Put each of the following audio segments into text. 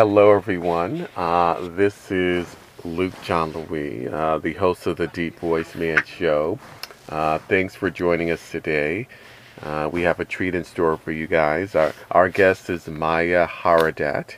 hello, everyone. Uh, this is Luke John Louis, uh, the host of the Deep Voice Man Show. Uh, thanks for joining us today. Uh, we have a treat in store for you guys. Our, our guest is Malla Haridat,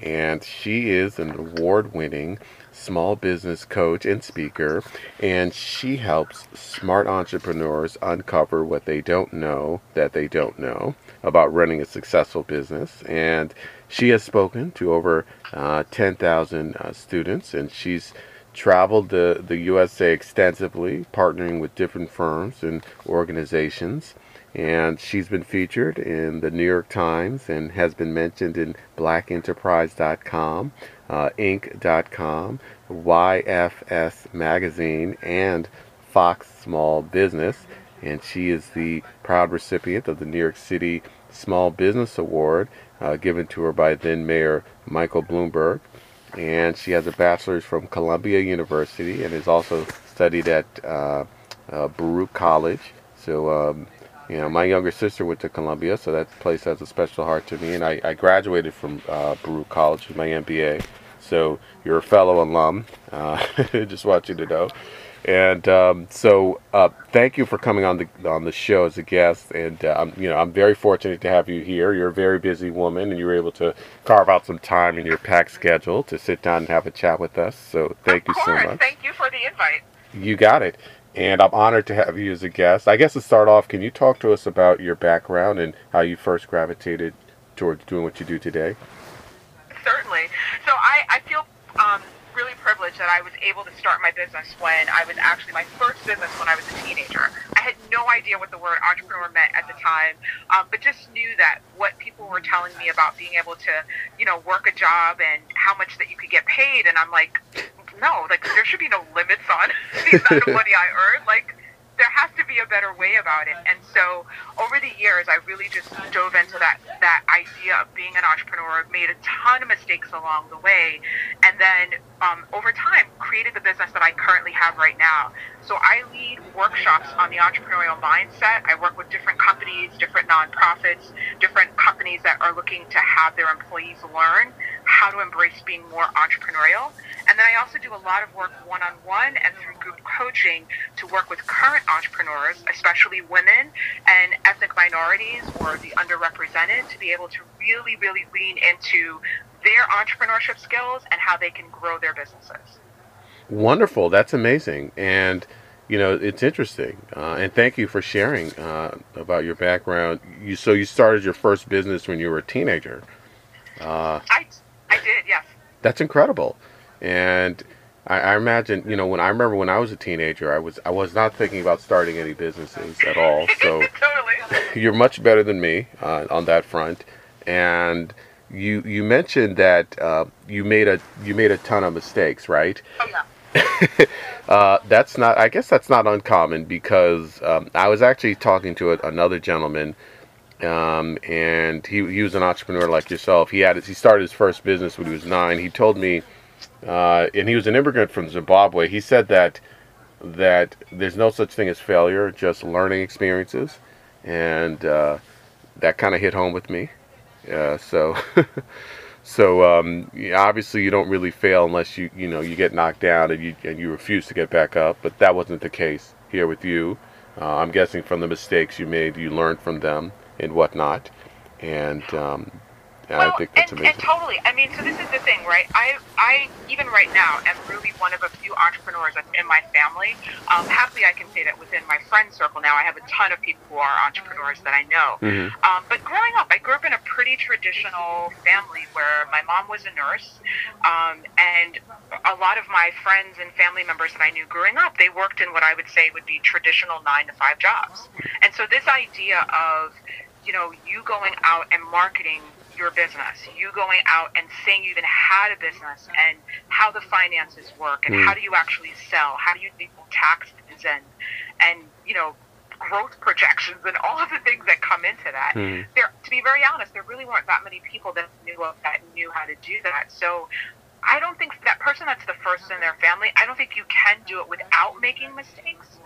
and she is an award winning small business coach and speaker, and she helps smart entrepreneurs uncover what they don't know that they don't know about running a successful business. And she has spoken to over uh, 10,000 uh, students, and she's traveled the, the USA extensively, partnering with different firms and organizations. And she's been featured in the New York Times and has been mentioned in blackenterprise.com, uh, Inc.com, YFS Magazine, and Fox Small Business. And she is the proud recipient of the New York City Small Business Award uh, given to her by then Mayor Michael Bloomberg. And she has a bachelor's from Columbia University and has also studied at uh, uh, Baruch College. So um, you know, my younger sister went to Columbia, so that place has a special heart to me. And I, I graduated from uh, Baruch College with my MBA. So you're a fellow alum. Uh, just want you to know. And um, so, uh, thank you for coming on the on the show as a guest. And uh, I'm, you know, I'm very fortunate to have you here. You're a very busy woman, and you were able to carve out some time in your packed schedule to sit down and have a chat with us. So, thank of you course. so much. Thank you for the invite. You got it. And I'm honored to have you as a guest. I guess to start off, can you talk to us about your background and how you first gravitated towards doing what you do today? Certainly. So I, I feel really privileged that I was able to start my business when I was actually my first business when I was a teenager. I had no idea what the word entrepreneur meant at the time, um, but just knew that what people were telling me about being able to, you know, work a job and how much that you could get paid, and I'm like, no, like there should be no limits on the amount of money I earn. Like there has to be a better way about it. And so over the years, I really just dove into that that idea of being an entrepreneur. Made a ton of mistakes along the way, and then um, over time created the business that I currently have right now. So I lead workshops on the entrepreneurial mindset. I work with different companies, different nonprofits, different companies that are looking to have their employees learn how to embrace being more entrepreneurial. And then I also do a lot of work one on one and through group coaching to work with current entrepreneurs, especially women and ethnic minorities or the underrepresented, to be able to really, really lean into their entrepreneurship skills and how they can grow their businesses. Wonderful. That's amazing. And, you know, it's interesting. Uh, and thank you for sharing uh, about your background. You So you started your first business when you were a teenager. Uh, I, I did, yes. That's incredible. And I, I, imagine, you know, when I remember when I was a teenager, I was I was not thinking about starting any businesses at all. So totally. you're much better than me uh, on that front. And you you mentioned that uh, you made a you made a ton of mistakes, right? Oh yeah. uh, that's not. I guess that's not uncommon because um, I was actually talking to a, another gentleman, um, and he he was an entrepreneur like yourself. He had he started his first business when he was nine. He told me, uh, and he was an immigrant from Zimbabwe. He said that that there's no such thing as failure, just learning experiences, and uh, that kind of hit home with me. Uh, so. So um, obviously you don't really fail unless you you know you get knocked down and you and you refuse to get back up. But that wasn't the case here with you. Uh, I'm guessing from the mistakes you made, you learned from them and whatnot. And um, well, I think that's and, amazing. and totally. I mean, so this is the thing, right? I, I even right now am really one of a few entrepreneurs in my family. Um, happily, I can say that within my friend circle now, I have a ton of people who are entrepreneurs that I know. Mhm. Um, but growing up, I grew up in a pretty traditional family where my mom was a nurse, um, and a lot of my friends and family members that I knew growing up, they worked in what I would say would be traditional nine to five jobs. And so this idea of you know, you going out and marketing your business, you going out and saying you even had a business and how the finances work and Mm. how do you actually sell, how do you do taxes and and you know growth projections and all of the things that come into that. Mhm. There, to be very honest, there really weren't that many people that knew of that knew how to do that. So. I don't think that person that's the first in their family, I don't think you can do it without making mistakes.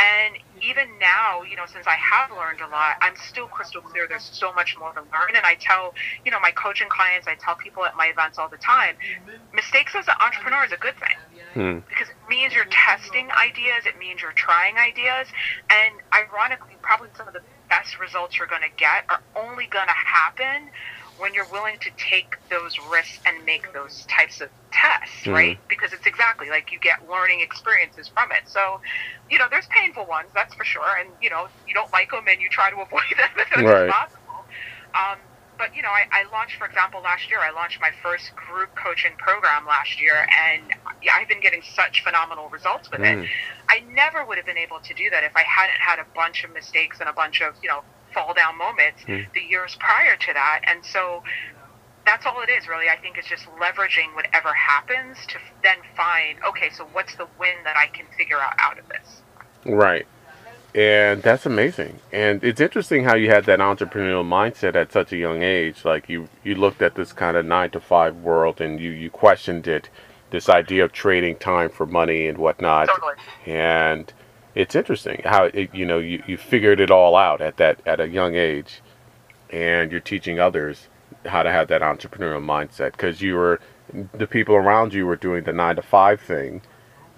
And even now, you know, since I have learned a lot, I'm still crystal clear. There's so much more to learn. And I tell, you know, my coaching clients, I tell people at my events all the time, mistakes as an entrepreneur is a good thing. Hmm. Because it means you're testing ideas, it means you're trying ideas. And ironically, probably some of the best results you're going to get are only going to happen when you're willing to take those risks and make those types of tests, mm-hmm. right? Because it's exactly like you get learning experiences from it. So, you know, there's painful ones, that's for sure, and you know, you don't like them and you try to avoid them as much right. as possible. Um, but you know, I, I launched, for example, last year. I launched my first group coaching program last year, and I've been getting such phenomenal results with mm. it. I never would have been able to do that if I hadn't had a bunch of mistakes and a bunch of you know fall down moments mm. the years prior to that. And so that's all it is really. I think it's just leveraging whatever happens to then find, okay, so what's the win that I can figure out out of this? Right. And that's amazing. And it's interesting how you had that entrepreneurial mindset at such a young age. Like you, you looked at this kind of nine to five world and you, you questioned it, this idea of trading time for money and whatnot. Totally. And it's interesting how it, you know you, you figured it all out at that at a young age and you're teaching others how to have that entrepreneurial mindset because you were the people around you were doing the nine to five thing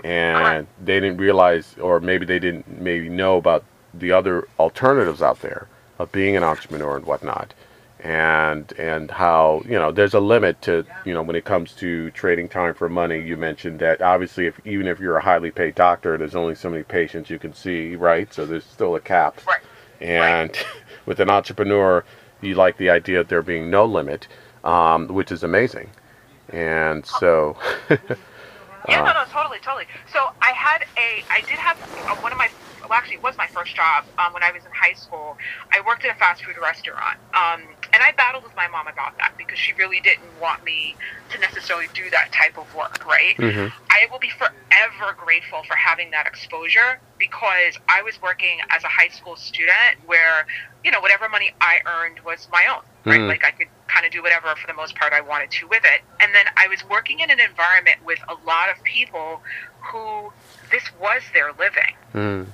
and they didn't realize or maybe they didn't maybe know about the other alternatives out there of being an entrepreneur and whatnot and and how you know there's a limit to you know when it comes to trading time for money. You mentioned that obviously if even if you're a highly paid doctor there's only so many patients you can see right? So there's still a cap. Right. and right. with an entrepreneur you like the idea of there being no limit um, which is amazing. And so yeah no no totally totally. So i had a i did have a, one of my well, actually, it was my first job um, when I was in high school. I worked at a fast food restaurant. Um, and I battled with my mom about that because she really didn't want me to necessarily do that type of work, right? Mm-hmm. I will be forever grateful for having that exposure because I was working as a high school student where, you know, whatever money I earned was my own, right? Mm-hmm. Like I could kind of do whatever for the most part I wanted to with it. And then I was working in an environment with a lot of people who this was their living. Mm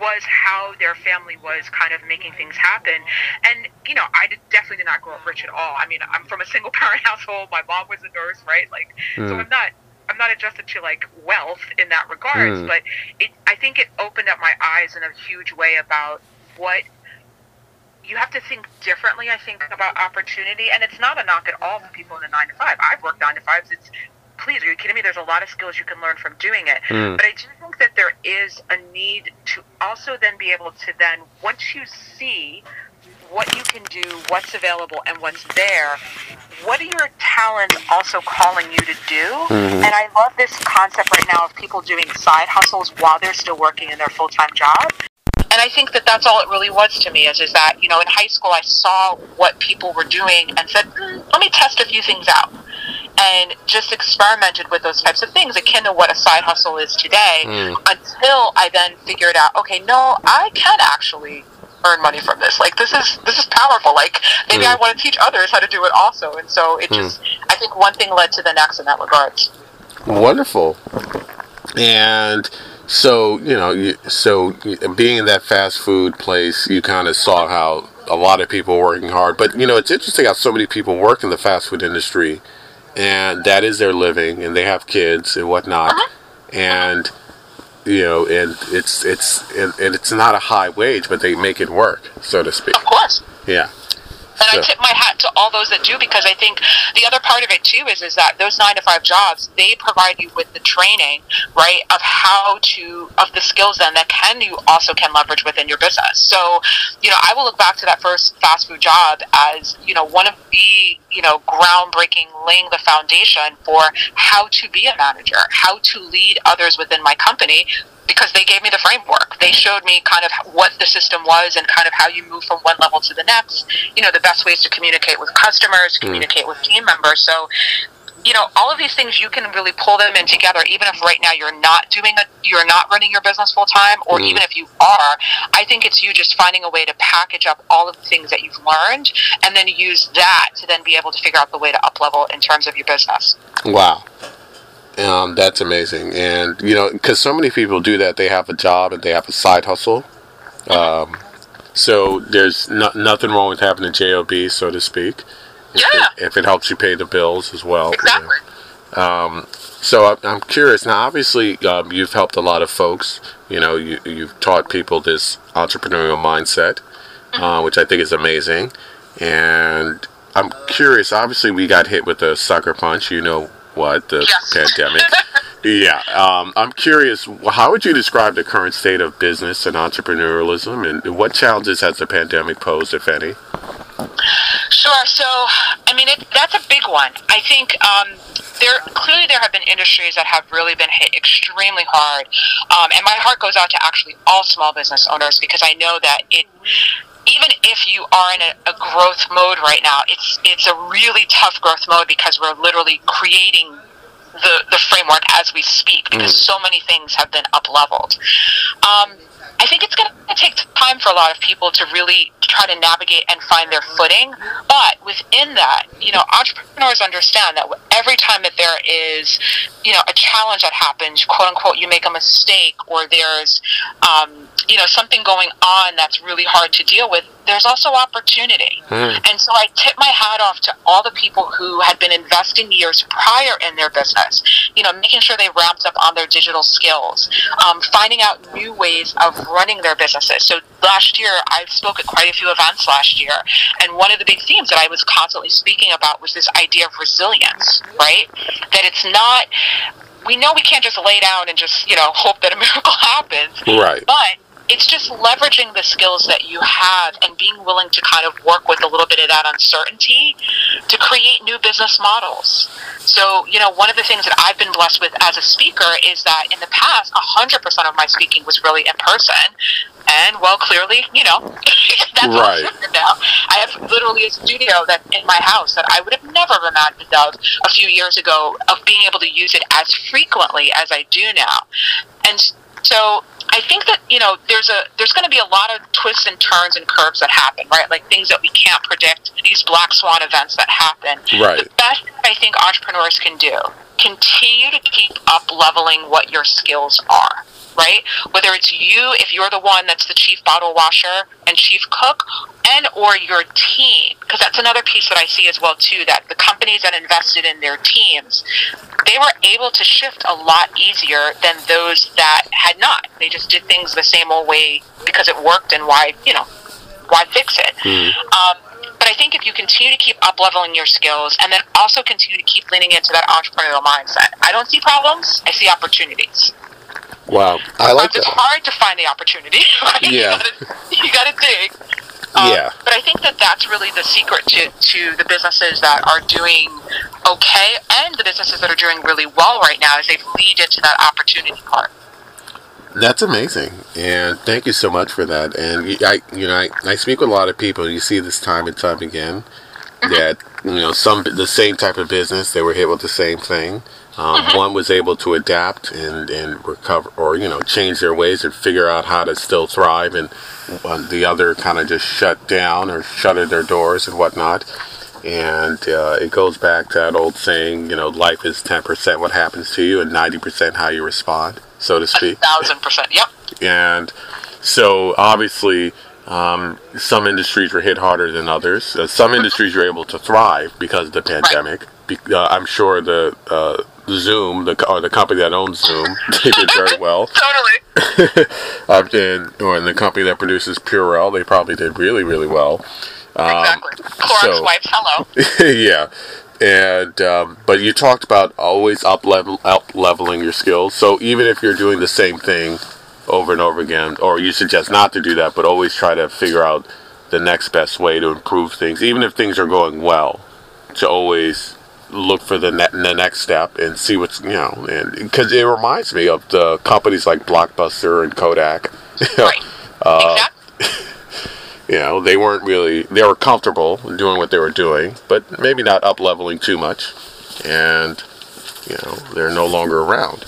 was how their family was kind of making things happen. And, you know, I did, definitely did not grow up rich at all. I mean, I'm from a single parent household. My mom was a nurse, right? Like, mm. so hmm. I'm not. I'm not adjusted to like wealth in that regards, mm. but it, I think it opened up my eyes in a huge way about what you have to think differently, I think, about opportunity. And it's not a knock at all for people in a nine to five. I've worked nine to fives. It's please, are you kidding me? There's a lot of skills you can learn from doing it. Mm. But I do think that there is a need to also then be able to then, once you see what you can do, what's available, and what's there, what are your talents also calling you to do? Mm-hmm. And I love this concept right now of people doing side hustles while they're still working in their full time job. And I think that that's all it really was to me is, is that, you know, in high school I saw what people were doing and said, mm, let me test a few things out and just experimented with those types of things akin to what a side hustle is today mm. until I then figured out, okay, no, I can actually earn money from this. Like this is this is powerful. Like maybe mm. I want to teach others how to do it also. And so it mm. just I think one thing led to the next in that regards. Wonderful. And so you know, so being in that fast food place, you kind of saw how a lot of people working hard. But you know, it's interesting how so many people work in the fast food industry and that is their living, and they have kids and whatnot, uh-huh. and you know, and it's it's and, and, it's not a high wage, but they make it work, so to speak. Of course. Yeah. And. I tip my hat to all those that do because I think the other part of it too is is that those nine to five jobs they provide you with the training right of how to of the skills then that can you also can leverage within your business. So you know I will look back to that first fast food job as you know one of the you know groundbreaking laying the foundation for how to be a manager, how to lead others within my company because they gave me the framework. They showed me kind of what the system was and kind of how you move from one level to the next. You know, the best ways to communicate with customers, hmm. communicate mm. with team members. So, you know, all of these things you can really pull them in together. Even if right now you're not doing a, you're not running your business full time, or mm. even if you are, I think it's you just finding a way to package up all of the things that you've learned, and then use that to then be able to figure out the way to up level in terms of your business. Wow. Um, that's amazing, and you know, because so many people do that. They have a job and they have a side hustle. Um, so there's no, nothing wrong with having a job, so to speak. If Yeah. It, if it helps you pay the bills as well. you know. Exactly. So I'm curious. Now, obviously, um, you've helped a lot of folks. You know, you, you've taught people this entrepreneurial mindset, uh, which I think is amazing. And I'm curious. Obviously, we got hit with a sucker punch. You know what? The Yes. pandemic. yeah. Um, I'm curious. How would you describe the current state of business and entrepreneurialism, and what challenges has the pandemic posed, if any? Sure. So, I mean, it, that's a big one. I think um, there clearly there have been industries that have really been hit extremely hard, um, and my heart goes out to actually all small business owners because I know that it. Even if you are in a, a growth mode right now, it's it's a really tough growth mode because we're literally creating the, the framework as we speak because so many things have been up leveled. Um, I think it's going to take time for a lot of people to really try to navigate and find their footing. But within that, you know, entrepreneurs understand that every time that there is, you know, a challenge that happens, quote unquote, you make a mistake or there's, um, you know, something going on that's really hard to deal with, there's also opportunity. And so I tip my hat off to all the people who had been investing years prior in their business, you know, making sure they ramped up on their digital skills, um, finding out new ways of running their businesses. So last year, I spoke at quite a few events last year, and one of the big themes that I was constantly speaking about was this idea of resilience, right? That it's not, we know we can't just lay down and just, you know, hope that a miracle happens. Right. But it's just leveraging the skills that you have and being willing to kind of work with a little bit of that uncertainty to create new business models. So, you know, one of the things that I've been blessed with as a speaker is that in the past, 100% of my speaking was really in person. And, well, clearly, you know, that's Right. now. I have literally a studio that in my house that I would have never imagined of a few years ago of being able to use it as frequently as I do now. And so I think that you know there's a there's going to be a lot of twists and turns and curves that happen, right? Like things that we can't predict, these black swan events that happen. Right. The best thing I think entrepreneurs can do continue to keep up leveling what your skills are. Right, whether it's you, if you're the one that's the chief bottle washer and chief cook, and or your team, because that's another piece that I see as well too. That the companies that invested in their teams, they were able to shift a lot easier than those that had not. They just did things the same old way because it worked, and why you know why fix it? Um, but I think if you continue to keep up leveling your skills and then also continue to keep leaning into that entrepreneurial mindset, I don't see problems. I see opportunities. Wow. I like Sometimes it's hard to find the opportunity. Right? Yeah. You gotta, you gotta dig. Um, Yeah. But I think that that's really the secret to, to the businesses that are doing okay and the businesses that are doing really well right now is they've leaned into that opportunity part. That's amazing, and thank you so much for that. And I, you know, I, I speak with a lot of people. You see this time and time again that you know some the same type of business they were hit with the same thing. Um, One was able to adapt and, and recover, or you know, change their ways and figure out how to still thrive, and the other kind of just shut down or shuttered their doors and whatnot. And uh, it goes back to that old saying, you know, life is ten percent what happens to you and ninety percent how you respond, so to A speak. thousand percent. Yep. And so obviously, um, some industries were hit harder than others. Uh, some industries were able to thrive because of the pandemic. Be- uh, I'm sure the uh, Zoom, the or the company that owns Zoom, they did very well. Totally. Um, and, or in the company that produces Purell, they probably did really, really well. exactly. Clorox so- wipes. Hello. yeah. And um, but you talked about always up level up leveling your skills. So even if you're doing the same thing over and over again, or you suggest not to do that, but always try to figure out the next best way to improve things, even if things are going well, to always look for the, ne- the next step and see what's you know, and because it reminds me of the companies like Blockbuster and Kodak. Right. Uh, exactly. You know, they weren't really they were comfortable doing what they were doing, but maybe not up leveling too much. And you know, they're no longer around.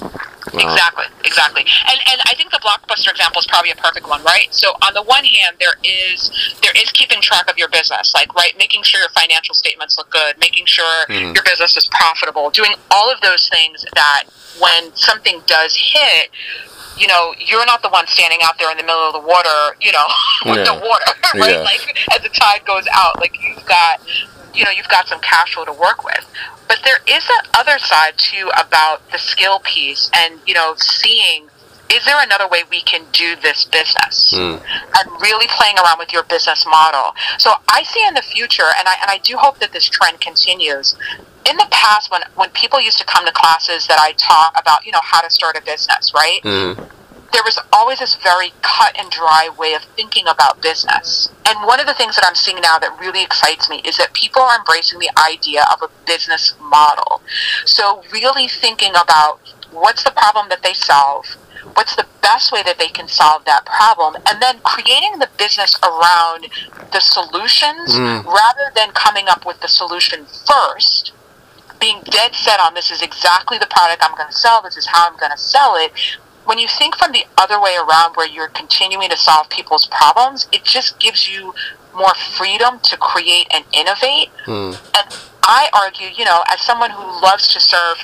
Exactly, exactly. And and I think the blockbuster example is probably a perfect one, right? So on the one hand, there is there is keeping track of your business, like right, making sure your financial statements look good, making sure mm. your business is profitable, doing all of those things that when something does hit, you know, you're not the one standing out there in the middle of the water, you know, with yeah. the water, right? Yeah. Like as the tide goes out, like you've got, you know, you've got some cash flow to work with. But there is that other side too about the skill piece and, you know, seeing is there another way we can do this business mm. and really playing around with your business model so i see in the future and I, and I do hope that this trend continues in the past when, when people used to come to classes that i taught about you know how to start a business right mm there was always this very cut and dry way of thinking about business. And one of the things that I'm seeing now that really excites me is that people are embracing the idea of a business model. So, really thinking about what's the problem that they solve, what's the best way that they can solve that problem, and then creating the business around the solutions mm. rather than coming up with the solution first being dead set on this is exactly the product I'm going to sell, this is how I'm going to sell it, when you think from the other way around where you're continuing to solve people's problems, it just gives you more freedom to create and innovate. Mm. And I argue, you know, as someone who loves to serve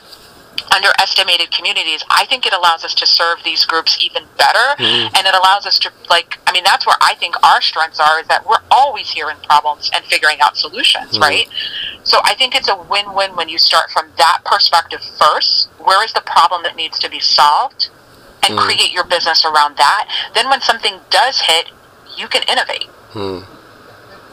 underestimated communities, I think it allows us to serve these groups even better. Mm. And it allows us to, like, I mean, that's where I think our strengths are, is that we're always hearing problems and figuring out solutions, mm. right? So I think it's a win win when you start from that perspective first. Where is the problem that needs to be solved? and mm. create your business around that. Then when something does hit, you can innovate. Mm.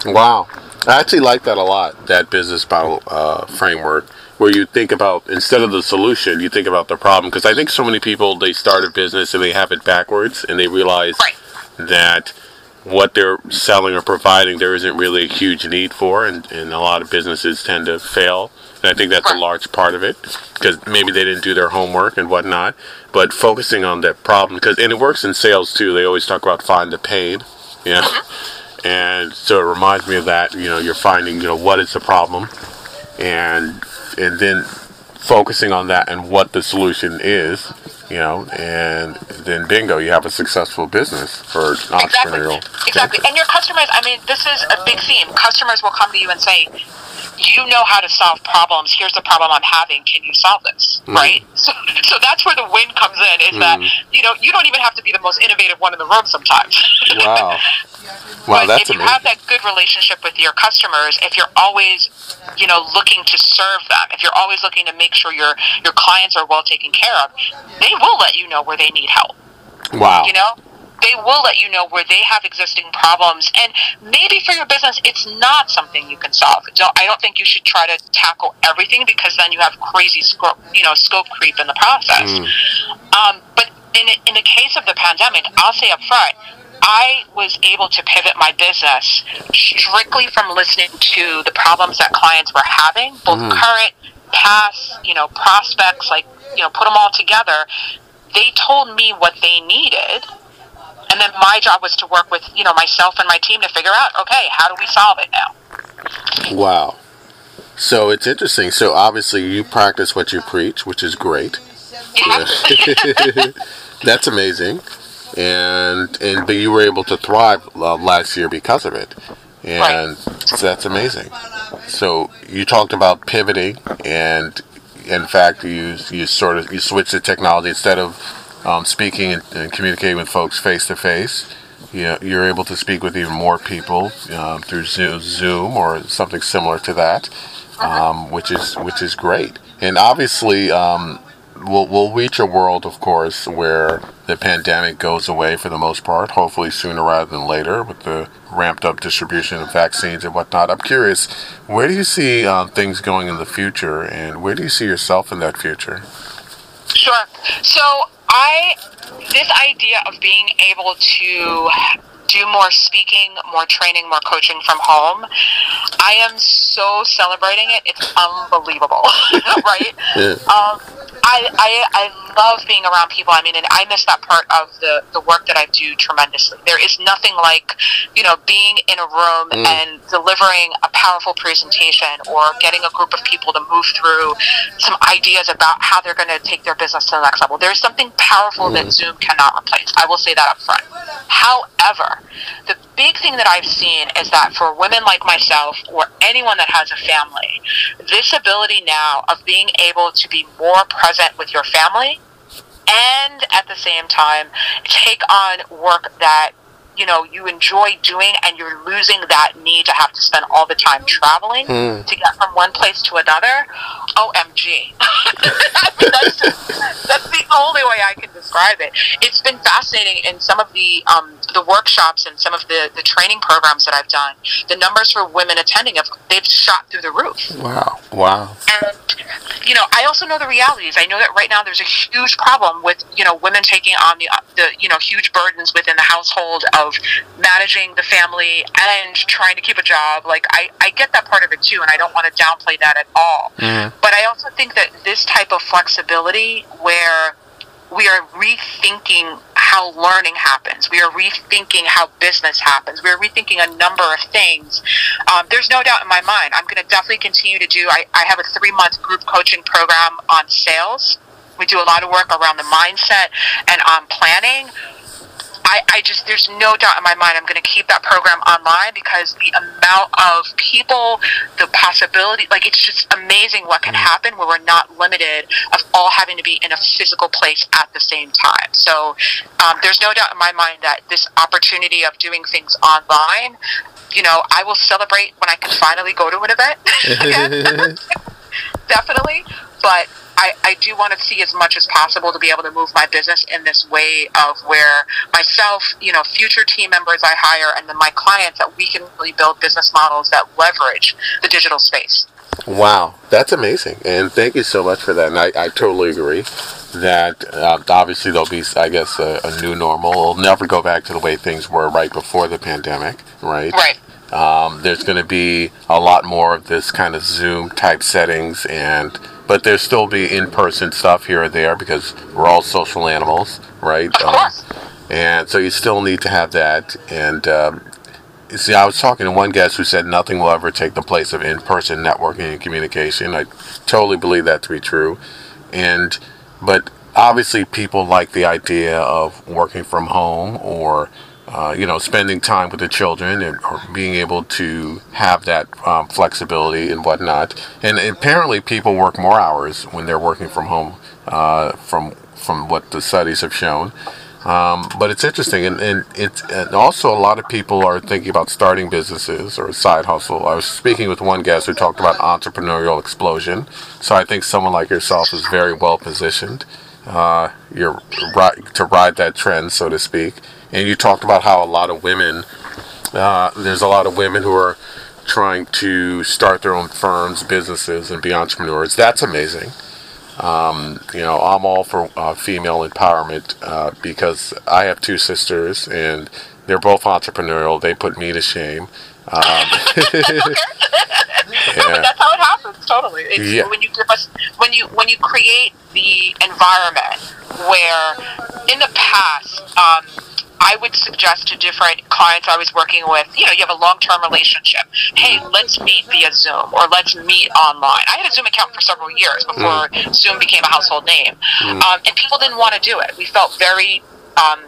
Wow. I actually like that a lot, that business model uh, framework, where you think about, instead of the solution, you think about the problem. Because I think so many people, they start a business and they have it backwards and they realize right. that what they're selling or providing there isn't really a huge need for, and, and a lot of businesses tend to fail and I think that's a large part of it because maybe they didn't do their homework and whatnot. But focusing on that problem, because and it works in sales too. They always talk about find the pain, you know. Mm-hmm. And so it reminds me of that. You know, you're finding you know what is the problem, and and then focusing on that and what the solution is, you know, and then bingo, you have a successful business for entrepreneurial. Exactly. exactly. And your customers, I mean, this is a big theme. Customers will come to you and say, you know how to solve problems. Here's the problem I'm having. Can you solve this? Mm. Right? So, so that's where the win comes in is mm. that, you know, you don't even have to be the most innovative one in the room sometimes. Wow. wow, that's if you amazing. have that good relationship with your customers, if you're always, you know, looking to serve them, if you're always looking to make sure your, your clients are well taken care of, they will let you know where they need help. Wow. You know? They will let you know where they have existing problems. And maybe for your business, it's not something you can solve. So I don't think you should try to tackle everything because then you have crazy scope, you know, scope creep in the process. Mm. Um, but in, in the case of the pandemic, I'll say up front, I was able to pivot my business strictly from listening to the problems that clients were having, both mm. current, past, you know, prospects, like, you know, put them all together. They told me what they needed and then my job was to work with, you know, myself and my team to figure out, okay, how do we solve it now? Wow. So it's interesting. So obviously you practice what you preach, which is great. Yeah. That's amazing. And and but you were able to thrive uh, last year because of it. And right. so that's amazing. So you talked about pivoting and in fact you you sort of you switched to technology instead of um, speaking and, and, communicating with folks face to face. You know, you're able to speak with even more people um, through Zoom or something similar to that, um, which is which is great. And obviously, um, we'll we'll reach a world, of course, where the pandemic goes away for the most part. Hopefully, sooner rather than later, with the ramped up distribution of vaccines and whatnot. I'm curious, where do you see uh, things going in the future, and where do you see yourself in that future? Sure. So I this idea of being able to do more speaking, more training, more coaching from home. I am so celebrating it. It's unbelievable, right? Yeah. Um, I, I, I love being around people. I mean, and I miss that part of the, the work that I do tremendously. There is nothing like, you know, being in a room mm. and delivering a powerful presentation or getting a group of people to move through some ideas about how they're going to take their business to the next level. There's something powerful mm. that Zoom cannot replace. I will say that up front. However, the big thing that I've seen is that for women like myself or anyone that has a family, this ability now of being able to be more present with your family and at the same time take on work that you know you enjoy doing and you're losing that need to have to spend all the time traveling mm. to get from one place to another omg I mean, that's, just, that's the only way i can describe it. It's been fascinating in some of the um, the workshops and some of the, the training programs that i've done the numbers for women attending have they've shot through the roof. Wow. Wow. And you know i also know the realities. I know that right now there's a huge problem with you know women taking on the, the you know huge burdens within the household of managing the family and trying to keep a job. Like I, I get that part of it too, and I don't want to downplay that at all. Mm-hmm. But I also think that this type of flexibility where we are rethinking how learning happens. We are rethinking how business happens. We are rethinking a number of things. Um, there's no doubt in my mind. I'm going to definitely continue to do. I, I have a three month group coaching program on sales. We do a lot of work around the mindset and on planning. I, I just there's no doubt in my mind I'm going to keep that program online because the amount of people, the possibility, like it's just amazing what can mm. happen where we're not limited of all having to be in a physical place at the same time. So um, there's no doubt in my mind that this opportunity of doing things online, you know, I will celebrate when I can finally go to an event. Definitely, but I, I do want to see as much as possible to be able to move my business in this way of where myself, you know, future team members I hire, and then my clients that we can really build business models that leverage the digital space. Wow, that's amazing, and thank you so much for that. And I, I totally agree that uh, obviously there'll be, I guess, a, a new normal. We'll never go back to the way things were right before the pandemic, right? Right. Um, there's going to be a lot more of this kind of Zoom type settings and but there's still be in-person stuff here or there because we're all social animals, right? Um, and so you still need to have that. And um, see, I was talking to one guest who said nothing will ever take the place of in-person networking and communication. I totally believe that to be true. And but obviously, people like the idea of working from home or uh, you know, spending time with the children and being able to have that um, flexibility and whatnot. And apparently, people work more hours when they're working from home, uh, from from what the studies have shown. Um, but it's interesting, and, and it's and also a lot of people are thinking about starting businesses or a side hustle. I was speaking with one guest who talked about entrepreneurial explosion. So I think someone like yourself is very well positioned. Uh, you're right to ride that trend, so to speak and you talked about how a lot of women, uh, there's a lot of women who are trying to start their own firms, businesses, and be entrepreneurs. That's amazing. Um, you know, I'm all for uh, female empowerment uh, because I have two sisters and they're both entrepreneurial. They put me to shame. Um, yeah. that's how it happens. Totally. It's yeah. when you give us when you when you create the environment where in the past. Um, I would suggest to different clients I was working with, you know, you have a long term relationship. Hey, let's meet via Zoom or let's meet online. I had a Zoom account for several years before mm. Zoom became a household name. Mm. Um, and people didn't want to do it. We felt very, um,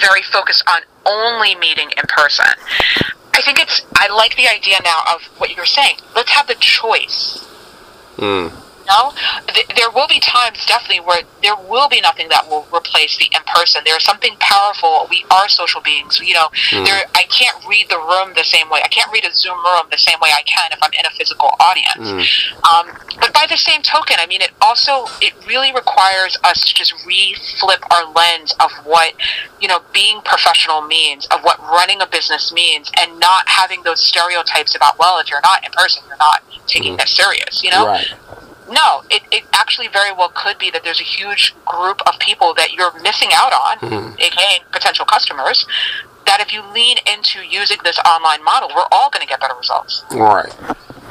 very focused on only meeting in person. I think it's, I like the idea now of what you're saying. Let's have the choice. Mm know, th- there will be times definitely where there will be nothing that will replace the in person. There is something powerful. We are social beings. You know, mm. there I can't read the room the same way. I can't read a Zoom room the same way I can if I'm in a physical audience. Mm. Um, but by the same token, I mean, it also it really requires us to just re-flip our lens of what you know being professional means, of what running a business means, and not having those stereotypes about well, if you're not in person, you're not taking mm. this serious. You know. Right no, it, it actually very well could be that there's a huge group of people that you're missing out on, mm-hmm. aka potential customers, that if you lean into using this online model, we're all going to get better results. Right.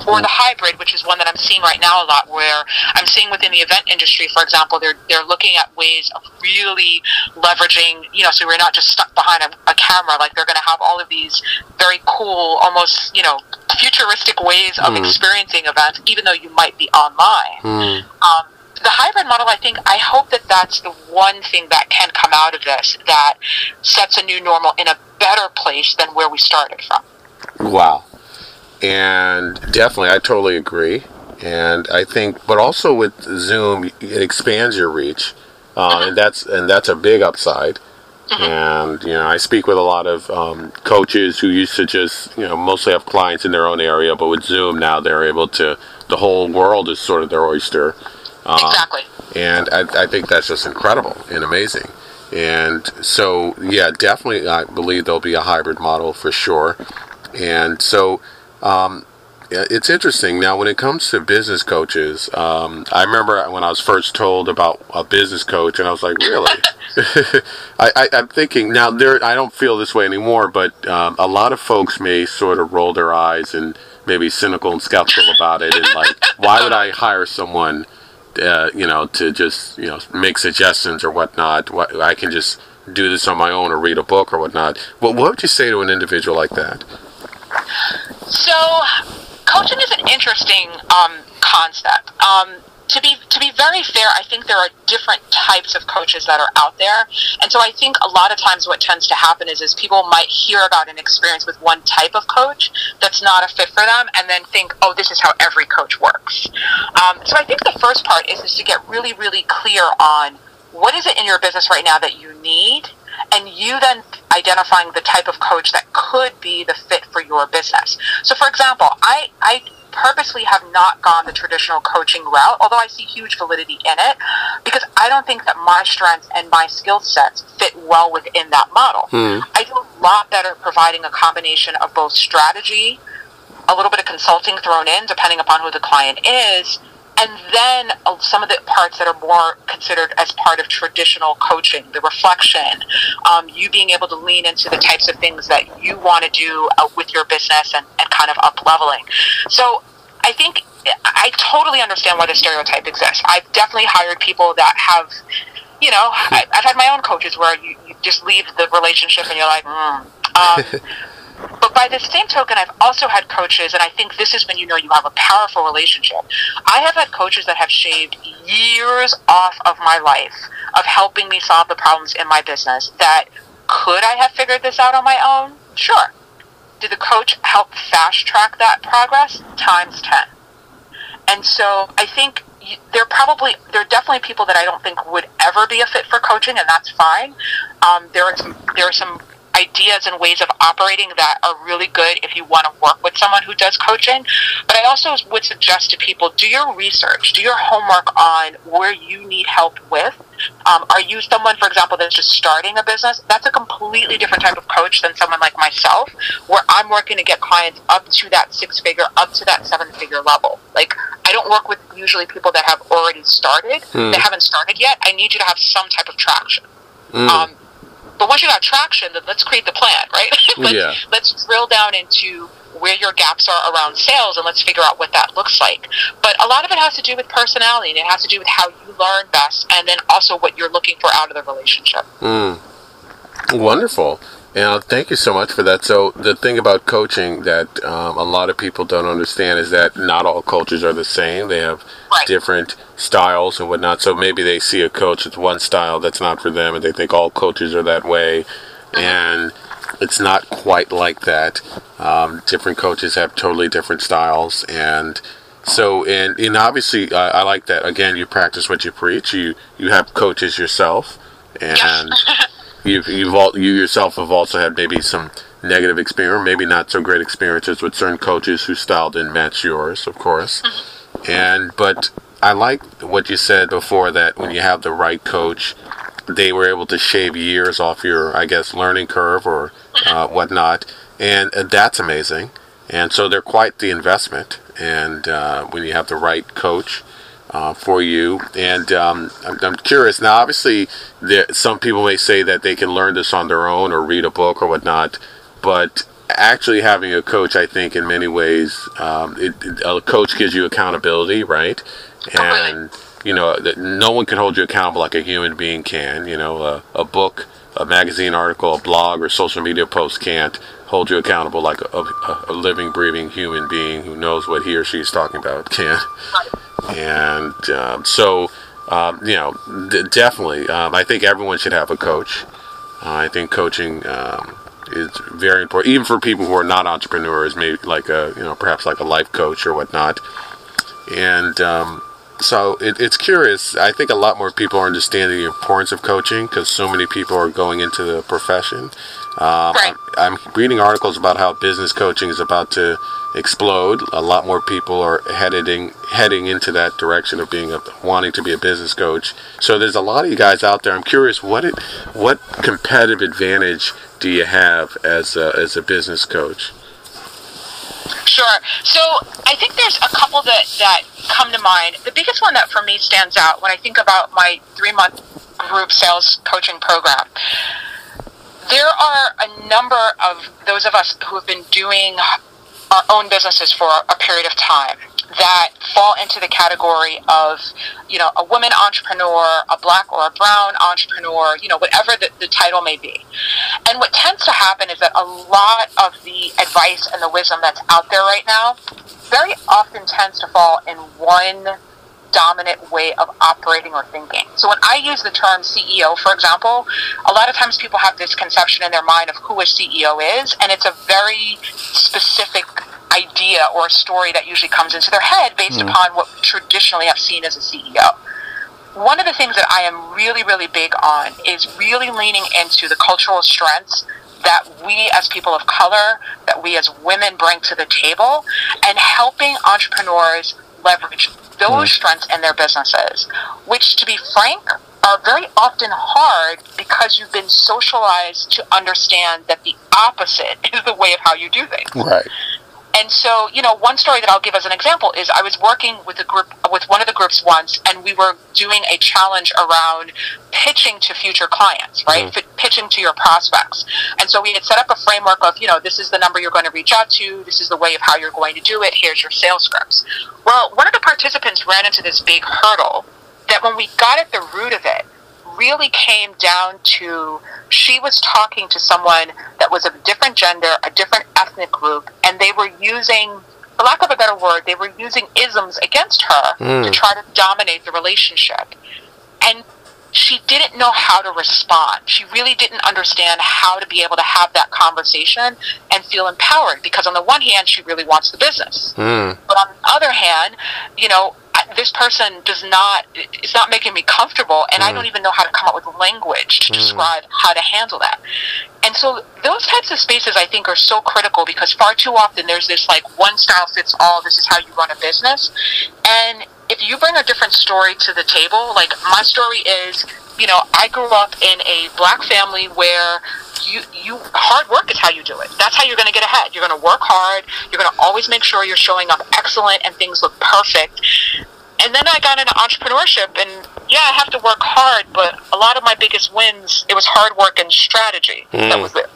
Or the hybrid, which is one that I'm seeing right now a lot, where I'm seeing within the event industry, for example, they're they're looking at ways of really leveraging, you know, so we're not just stuck behind a, a camera. Like they're going to have all of these very cool, almost you know, futuristic ways of Mm. experiencing events, even though you might be online. Mm. Um, the hybrid model, I think, I hope that that's the one thing that can come out of this that sets a new normal in a better place than where we started from. Wow. And definitely, I totally agree. And I think, but also with Zoom, it expands your reach, uh, and that's and that's a big upside. And you know, I speak with a lot of um, coaches who used to just you know mostly have clients in their own area, but with Zoom now they're able to. The whole world is sort of their oyster. Um, exactly. and I, I think that's just incredible and amazing. And so, yeah, definitely, I believe there'll be a hybrid model for sure. And so, um, it's interesting now when it comes to business coaches. Um, I remember when I was first told about a business coach, and I was like, really? I, I'm thinking now. There, I don't feel this way anymore, but um, a lot of folks may sort of roll their eyes and maybe cynical and skeptical about it, and like, why would I hire someone? uh, you know, to just you know make suggestions or whatnot. What I can just do this on my own or read a book or whatnot. What what would you say to an individual like that? So, coaching is an interesting um, concept. Um, to be to be very fair, I think there are different types of coaches that are out there, and so I think a lot of times what tends to happen is is people might hear about an experience with one type of coach that's not a fit for them, and then think, oh, this is how every coach works. Um, so I think the first part is is to get really really clear on what is it in your business right now that you need and you then identifying the type of coach that could be the fit for your business. So, for example, I, I purposely have not gone the traditional coaching route, although I see huge validity in it, because I don't think that my strengths and my skill sets fit well within that model. Hmm. I do a lot better providing a combination of both strategy, a little bit of consulting thrown in, depending upon who the client is, and then uh, some of the parts that are more considered as part of traditional coaching, the reflection, um, you being able to lean into the types of things that you want to do uh, with your business and, and kind of up leveling. So I think I totally understand why the stereotype exists. I've definitely hired people that have, you know, I, I've had my own coaches where you, you just leave the relationship and you're like, mm. um, but by the same token, I've also had coaches, and I think this is when you know you have a powerful relationship. I have had coaches that have shaved years off of my life of helping me solve the problems in my business. That could I have figured this out on my own? Sure. Did the coach help fast track that progress? Times 10. And so I think there probably there are definitely people that I don't think would ever be a fit for coaching, and that's fine. Um, there are some there are some ideas and ways of operating that are really good if you want to work with someone who does coaching. But I also would suggest to people do your research, do your homework on where you need help with. Um, are you someone, for example, that's just starting a business? That's a completely different type of coach than someone like myself, where I'm working to get clients up to that six figure, up to that seven figure level. Like, I don't work with usually people that have already started, Hmm. that haven't started yet. I need you to have some type of traction. Mm. Um, but once you got traction, then let's create the plan, right? let's, Yeah. let's drill down into where your gaps are around sales and let's figure out what that looks like. But a lot of it has to do with personality and it has to do with how you learn best and then also what you're looking for out of the relationship. Mm. Wonderful. And thank you so much for that. So the thing about coaching that um, a lot of people don't understand is that not all cultures are the same. They have Right. different styles and whatnot. So maybe they see a coach with one style that's not for them, and they think all coaches are that way, and it's not quite like that. Um, different coaches have totally different styles, and so and and obviously uh, I like that. Again, you practice what you preach. You you have coaches yourself, and you've you've all, you yourself have also had maybe some negative experience, maybe not so great experiences with certain coaches whose style didn't match yours, of course. And but I like what you said before that when you have the right coach, they were able to shave years off your, I guess, learning curve or uh, whatnot, and, uh that's amazing. And so they're quite the investment. And uh, when you have the right coach, uh, for you. And um, I'm, I'm curious now. Obviously, there, some people may say that they can learn this on their own or read a book or whatnot. But actually having a coach, I think, in many ways, um, it, it- a coach gives you accountability, right? And you know, that no one can hold you accountable like a human being can. You know, a, a book, a magazine article, a blog, or social media post can't hold you accountable like a, a, a living, breathing human being who knows what he or she is talking about can. And um, so, um, you know, d- definitely, um, I think everyone should have a coach. Uh, I think coaching um, is very important, even for people who are not entrepreneurs, maybe like a, you know, perhaps like a life coach or whatnot. And um, so it, it's curious. I think a lot more people are understanding the importance of coaching because so many people are going into the profession. Um, Right. I'm, I'm reading articles about how business coaching is about to explode. A lot more people are heading heading into that direction of being a wanting to be a business coach. So there's a lot of you guys out there. I'm curious what it what competitive advantage do you have as a, as a business coach? Sure. So I think there's a couple that, that come to mind. The biggest one that for me stands out when I think about my three month group sales coaching program. There are a number of those of us who have been doing our own businesses for a period of time that fall into the category of, you know, a woman entrepreneur, a black or a brown entrepreneur, you know, whatever the, the title may be. And what tends to happen is that a lot of the advice and the wisdom that's out there right now very often tends to fall in one dominant way of operating or thinking. So when I use the term CEO, for example, a lot of times people have this conception in their mind of who a CEO is, and it's a very specific idea or a story that usually comes into their head based hmm. upon what we traditionally have seen as a CEO one of the things that I am really, really big on is really leaning into the cultural strengths that we as people of color, that we as women bring to the table, and helping entrepreneurs leverage those strengths in their businesses, which, to be frank, are very often hard because you've been socialized to understand that the opposite is the way of how you do things. Right. And so, you know, one story that I'll give as an example is I was working with a group, with one of the groups once, and we were doing a challenge around pitching to future clients, right? Mm-hmm. F- pitching to your prospects. And so we had set up a framework of, you know, this is the number you're going to reach out to, this is the way of how you're going to do it, here's your sales scripts. Well, one of the participants ran into this big hurdle that when we got at the root of it, really came down to she was talking to someone that was of a different gender, a different ethnic group, and they were using, for lack of a better word, they were using isms against her to hmm. try to dominate the relationship. And she didn't know how to respond. She really didn't understand how to be able to have that conversation and feel empowered because, on the one hand, she really wants the business. Mm. But on the other hand, you know, this person does not, it's not making me comfortable, and I don't even know how to come up with language to describe how to handle that. And so those types of spaces I think are so critical because far too often there's this like one style fits all, this is how you run a business. And if you bring a different story to the table, like my story is, you know, I grew up in a black family where you you hard work is how you do it. That's how you're going to get ahead. You're going to work hard. You're going to always make sure you're showing up excellent and things look perfect. And then I got into entrepreneurship, and yeah, I have to work hard, but a lot of my biggest wins, it was hard work and strategy. That mm. was it.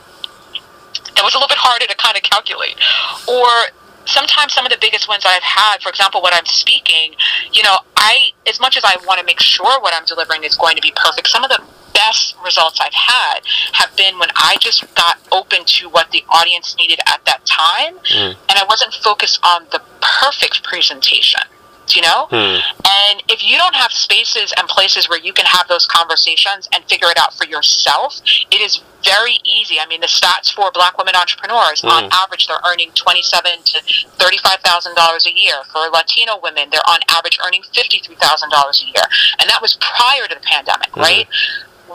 It was a little bit harder to kind of calculate. Or sometimes some of the biggest wins I've had, for example, when I'm speaking, you know, I, as much as I want to make sure what I'm delivering is going to be perfect, some of the best results I've had have been when I just got open to what the audience needed at that time, mm. and I wasn't focused on the perfect presentation. You know, hmm. and if you don't have spaces and places where you can have those conversations and figure it out for yourself, it is very easy. I mean, the stats for Black women entrepreneurs, on hmm. average, they're earning twenty-seven to thirty-five thousand dollars a year. For Latino women, they're on average earning fifty-three thousand dollars a year, and that was prior to the pandemic, hmm. right?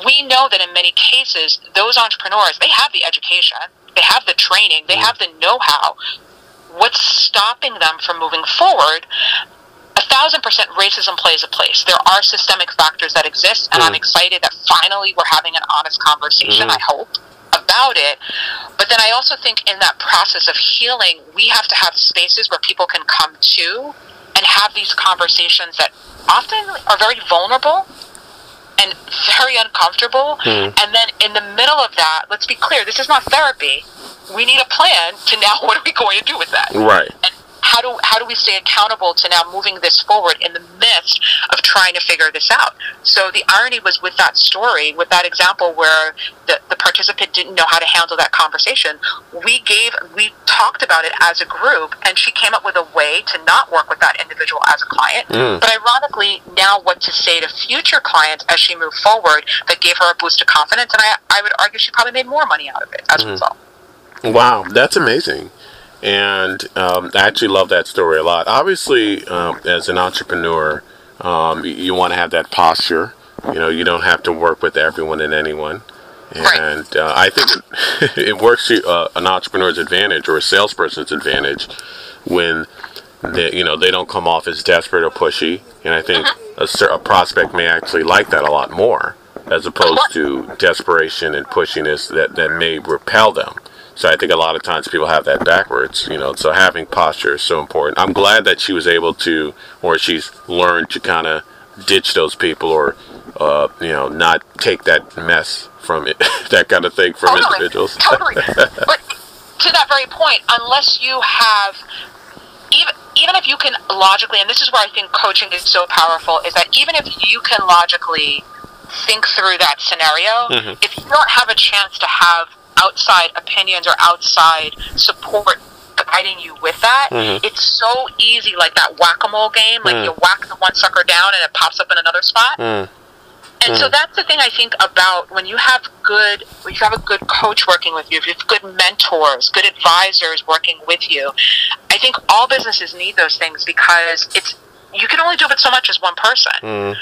We know that in many cases, those entrepreneurs they have the education, they have the training, they have the know-how. What's stopping them from moving forward? Thousand percent racism plays a place. There are systemic factors that exist, and I'm mm. excited that finally we're having an honest conversation, mm. I hope, about it. But then I also think in that process of healing, we have to have spaces where people can come to and have these conversations that often are very vulnerable and very uncomfortable. Mm. And then in the middle of that, let's be clear, this is not therapy. we need a plan to now what are we going to do with that? Right. And how do how do we stay accountable to now moving this forward in the midst of trying to figure this out? So the irony was with that story, with that example where the, the participant didn't know how to handle that conversation. We gave we talked about it as a group and she came up with a way to not work with that individual as a client. Mm. But ironically now what to say to future clients as she moved forward that gave her a boost of confidence and I, I would argue she probably made more money out of it as a result. Wow, that's amazing. And um, I actually love that story a lot. Obviously, um, as an entrepreneur, um, you, you want to have that posture. You know, you don't have to work with everyone and anyone. Right. And uh, I think it, it works to uh, an entrepreneur's advantage or a salesperson's advantage when they, you know they don't come off as desperate or pushy. And I think a, a prospect may actually like that a lot more as opposed to desperation and pushiness that, that may repel them. So I think a lot of times people have that backwards, you know. So having posture is so important. I'm glad that she was able to, or she's learned to kind of ditch those people, or uh, you know, not take that mess from it, that kind of thing from totally, individuals. Totally. but to that very point, unless you have even even if you can logically, and this is where I think coaching is so powerful, is that even if you can logically think through that scenario, Mhm. if you don't have a chance to have outside opinions or outside support guiding you with that, Mhm. it's so easy like that whack-a-mole game. Like Mm. you whack the one sucker down and it pops up in another spot. Mm, And so that's the thing I think about when you have good, when you have a good coach working with you, if you have good mentors, good advisors working with you. I think all businesses need those things because it's you can only do it so much as one person.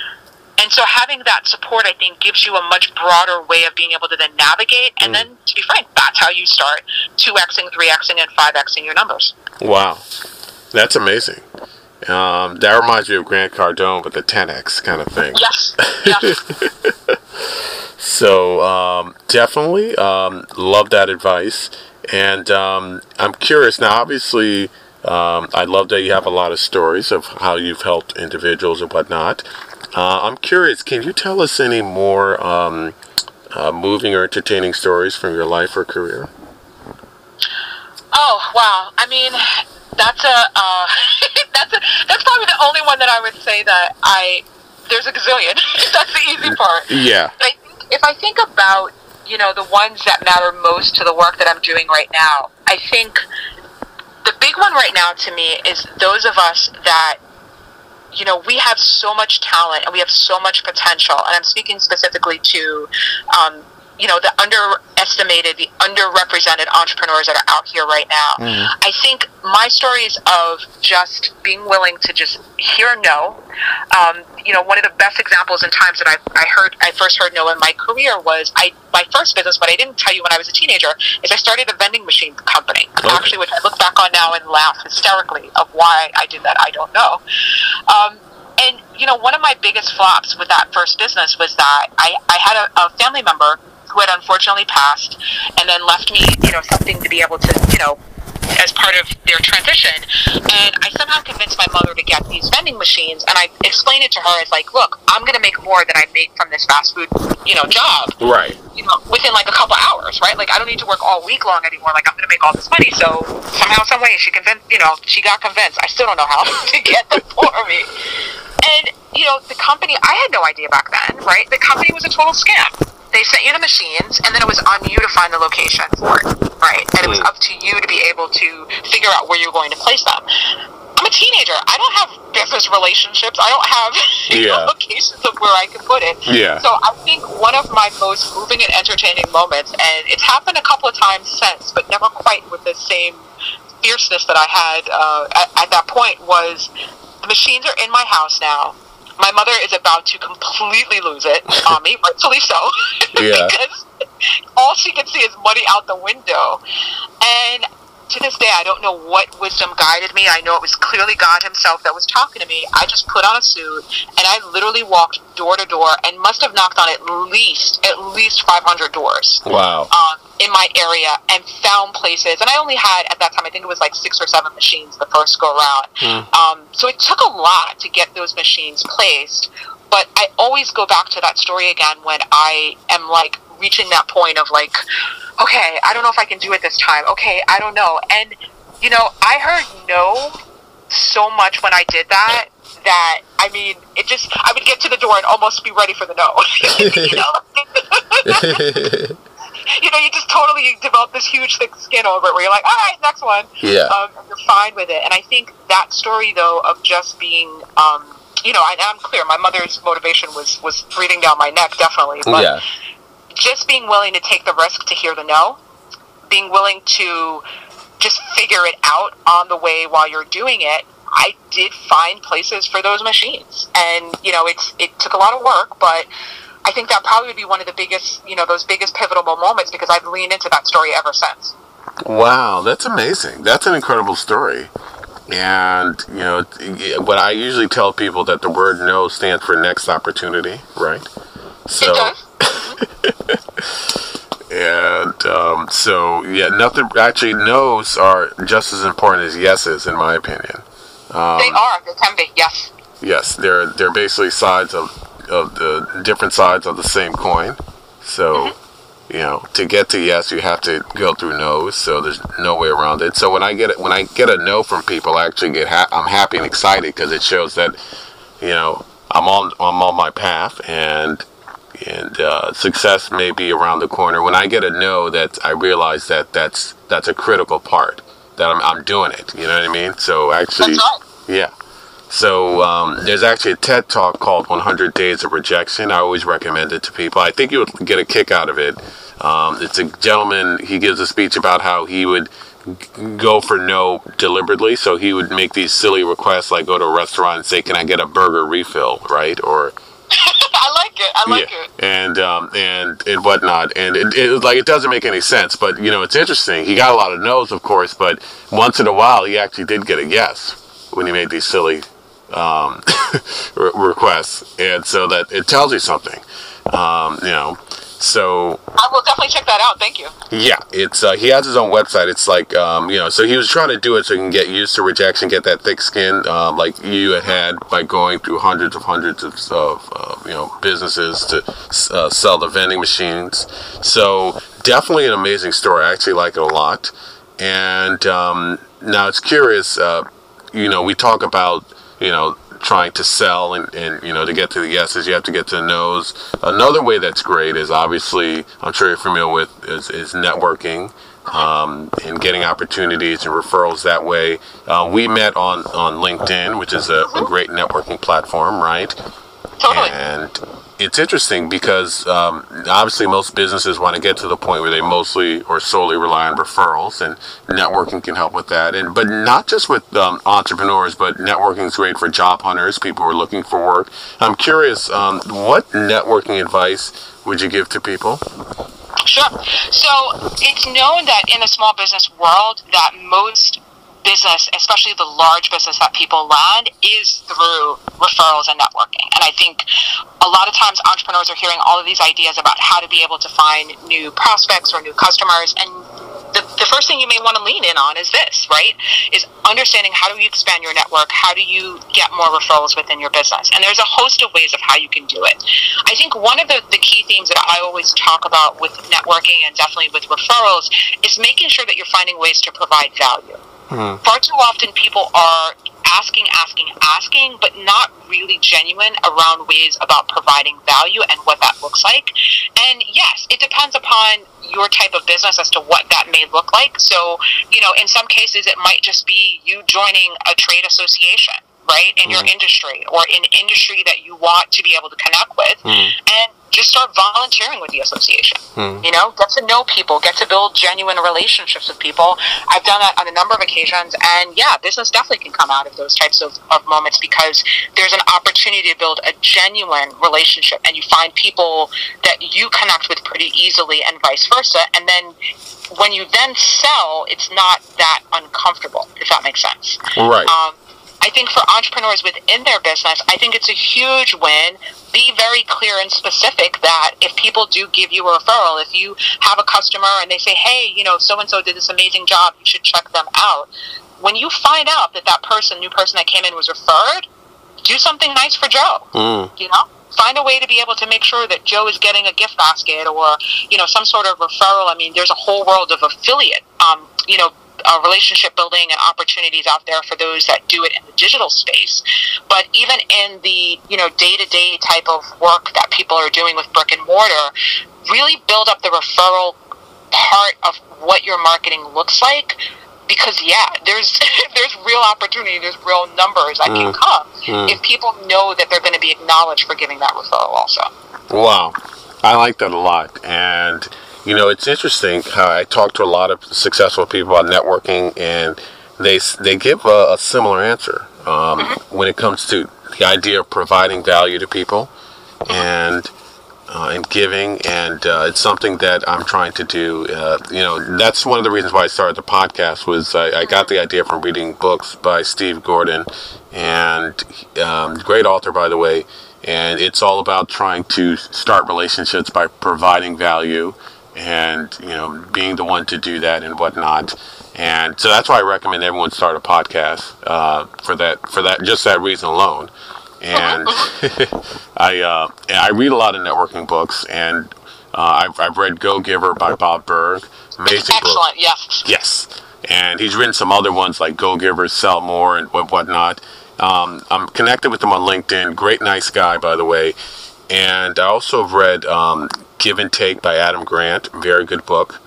Mm, And so having that support, I think, gives you a much broader way of being able to then navigate. And then, to be frank, that's how you start 2xing, 3xing, and 5xing your numbers. wow, that's amazing. Um, that reminds me of Grant Cardone with the 10x kind of thing. Yes. Yes. So um, definitely um, love that advice, and um, I'm curious now. Obviously, um, I love that you have a lot of stories of how you've helped individuals and whatnot. Uh, I'm curious. Can you tell us any more um, uh, moving or entertaining stories from your life or career? Oh wow! I mean, that's a uh, that's a that's probably the only one that I would say that I there's a gazillion. that's the easy part. Yeah. I if I think about you know the ones that matter most to the work that I'm doing right now, I think the big one right now to me is those of us that you know we have so much talent and we have so much potential, and I'm speaking specifically to. Um, you know the underestimated, the underrepresented entrepreneurs that are out here right now. Mhm. I think my stories of just being willing to just hear no. Um, you know, one of the best examples in times that I, I heard, I first heard no in my career was I my first business, but I didn't tell you when I was a teenager, is I started a vending machine company. Okay. Actually, which I look back on now and laugh hysterically of why I did that. I don't know. Um, and you know, one of my biggest flops with that first business was that I, I had a, a family member who had unfortunately passed and then left me, you know, something to be able to, you know, as part of their transition. And I somehow convinced my mother to get these vending machines and I explained it to her as like, look, I'm gonna make more than I make from this fast food, you know, job Right. you know, within like a couple hours, right? Like I don't need to work all week long anymore. Like I'm going to make all this money. So somehow, some way, she convinced, you know, she got convinced. I still don't know how to get them for me. And you know, the company, I had no idea back then, right? The company was a total scam. They sent you the machines, and then it was on you to find the location for it, right? And it was Mm. up to you to be able to figure out where you're going to place them. I'm a teenager. I don't have business relationships. I don't have know, Yeah. locations of where I can put it. Yeah. So I think one of my most moving and entertaining moments, and it's happened a couple of times since, but never quite with the same fierceness that I had uh, at, at that point, was the machines are in my house now. My mother is about to completely lose it on me, rightfully so, Yeah. because all she can see is money out the window. And to this day, I don't know what wisdom guided me. I know it was clearly God Himself that was talking to me. I just put on a suit and I literally walked door to door and must have knocked on at least at least 500 doors Wow. um, in my area and found places. And I only had at that time, I think it was like six or seven machines the first go around. Hmm. Um, so it took a lot to get those machines placed. But I always go back to that story again when I am like reaching that point of like, okay, I don't know if I can do it this time. Okay, I don't know. And you know, I heard no so much when I did that that I mean, it just I would get to the door and almost be ready for the no. you know? you know, you just totally develop this huge thick skin over it where you're like, all right, next one. Yeah. Um, you're fine with it. And I think that story, though, of just being, um, you know, I, I'm clear. My mother's motivation was was breathing down my neck, definitely. But yeah. Just being willing to take the risk to hear the no, being willing to just figure it out on the way while you're doing it. I did find places for those machines, and you know, it's it took a lot of work, but I think that probably would be one of the biggest, you know, those biggest pivotal moments because I've leaned into that story ever since. Wow, that's amazing. That's an incredible story. And, you know, what I usually tell people that the word no stands for next opportunity, right? So, it does. And um, so, yeah, nothing, actually, no's are just as important as yeses, in my opinion. Um, they are. They can be. Yes. Yes, they're they're basically sides of of the different sides of the same coin. So, you know, to get to yes, you have to go through no's. So there's no way around it. So when I get it, when I get a no from people, I actually get ha- I'm happy and excited because it shows that, you know, I'm on I'm on my path and and uh, success may be around the corner. When I get a no, that I realize that that's that's a critical part that I'm I'm doing it. You know what I mean? So actually, That's right. yeah. So um, there's actually a TED talk called 100 Days of Rejection. I always recommend it to people. I think you would get a kick out of it. Um, it's a gentleman. He gives a speech about how he would go for no deliberately. So he would make these silly requests, like go to a restaurant and say, "Can I get a burger refill?" Right? Or it. I like yeah, it. and um, and and whatnot, and it, it like it doesn't make any sense. But you know, it's interesting. He got a lot of no's, of course, but once in a while, he actually did get a yes when he made these silly um, re- requests, and so that it tells you something. Um, you know, so I will definitely check that out. Thank you. yeah, it's uh, he has his own website. It's like um, you know, so he was trying to do it so he can get used to rejection, get that thick skin, um, like you had had by going through hundreds of hundreds of, of uh, you know businesses to uh, sell the vending machines. So definitely an amazing story. I actually like it a lot. And um, now it's curious. Uh, you know, we talk about you know trying to sell and, and you know to get to the yeses you have to get to the nos. Another way that's great is obviously i'm sure you're familiar with is, is networking um, and getting opportunities and referrals that way. Uh, we met on on linkedin which is a, a great networking platform right? Totally. and it's interesting because um, obviously most businesses want to get to the point where they mostly or solely rely on referrals, and networking can help with that. And but not just with um, entrepreneurs, but networking is great for job hunters, people who are looking for work. I'm curious, um, what networking advice would you give to people? Sure. So it's known that in the small business world that most business, especially the large business that people land, is through referrals and networking. And I think a lot of times entrepreneurs are hearing all of these ideas about how to be able to find new prospects or new customers and the, the first thing you may want to lean in on is this, right? Is understanding how do you expand your network? How do you get more referrals within your business? And there's a host of ways of how you can do it. I think one of the, the key themes that I always talk about with networking and definitely with referrals is making sure that you're finding ways to provide value. Hmm. Far too often people are asking, asking, asking, but not really genuine around ways about providing value and what that looks like. And yes, it depends upon your type of business as to what that may look like. So, you know, in some cases, it might just be you joining a trade association. Right in your hmm. industry or in industry that you want to be able to connect with, hmm. and just start volunteering with the association. You know, get to know people, get to build genuine relationships with people. I've done that on a number of occasions, and yeah, business definitely can come out of those types of, of moments because there's an opportunity to build a genuine relationship, and you find people that you connect with pretty easily, and vice versa. And then when you then sell, it's not that uncomfortable, if that makes sense. Right. Um, I think for entrepreneurs within their business, I think it's a huge win. Be very clear and specific that if people do give you a referral, if you have a customer and they say, hey, you know, so and so did this amazing job, you should check them out. When you find out that that person, new person that came in was referred, do something nice for Joe. Mm. You know, find a way to be able to make sure that Joe is getting a gift basket or you know some sort of referral. I mean, there's a whole world of affiliate, um, you know, uh, relationship building and opportunities out there for those that do it in the digital space. But even in the you know day to day type of work that people are doing with brick and mortar, really build up the referral part of what your marketing looks like because yeah, there's there's real opportunity, there's real numbers that mm. can come mm. if people know that they're going to be acknowledged for giving that referral also. Wow, I like that a lot, and you know it's interesting how I talk to a lot of successful people about networking, and they they give a, a similar answer um, mm-hmm. when it comes to the idea of providing value to people, and uh, and giving, and uh, it's something that I'm trying to do. Uh, you know, that's one of the reasons why I started the podcast. Was I, I got the idea from reading books by Steve Gordon, and um, great author, by the way. And it's all about trying to start relationships by providing value, and you know, being the one to do that and whatnot. And so that's why I recommend everyone start a podcast uh, for that for that just that reason alone and I uh, I read a lot of networking books, and uh, I've, I've read Go Giver by Bob Burg. Amazing Excellent, book. yes. Yes, and he's written some other ones like Go Giver, Sell More, and whatnot. Um, I'm connected with him on LinkedIn. Great, nice guy, by the way. And I also have read um, Give and Take by Adam Grant. Very good book.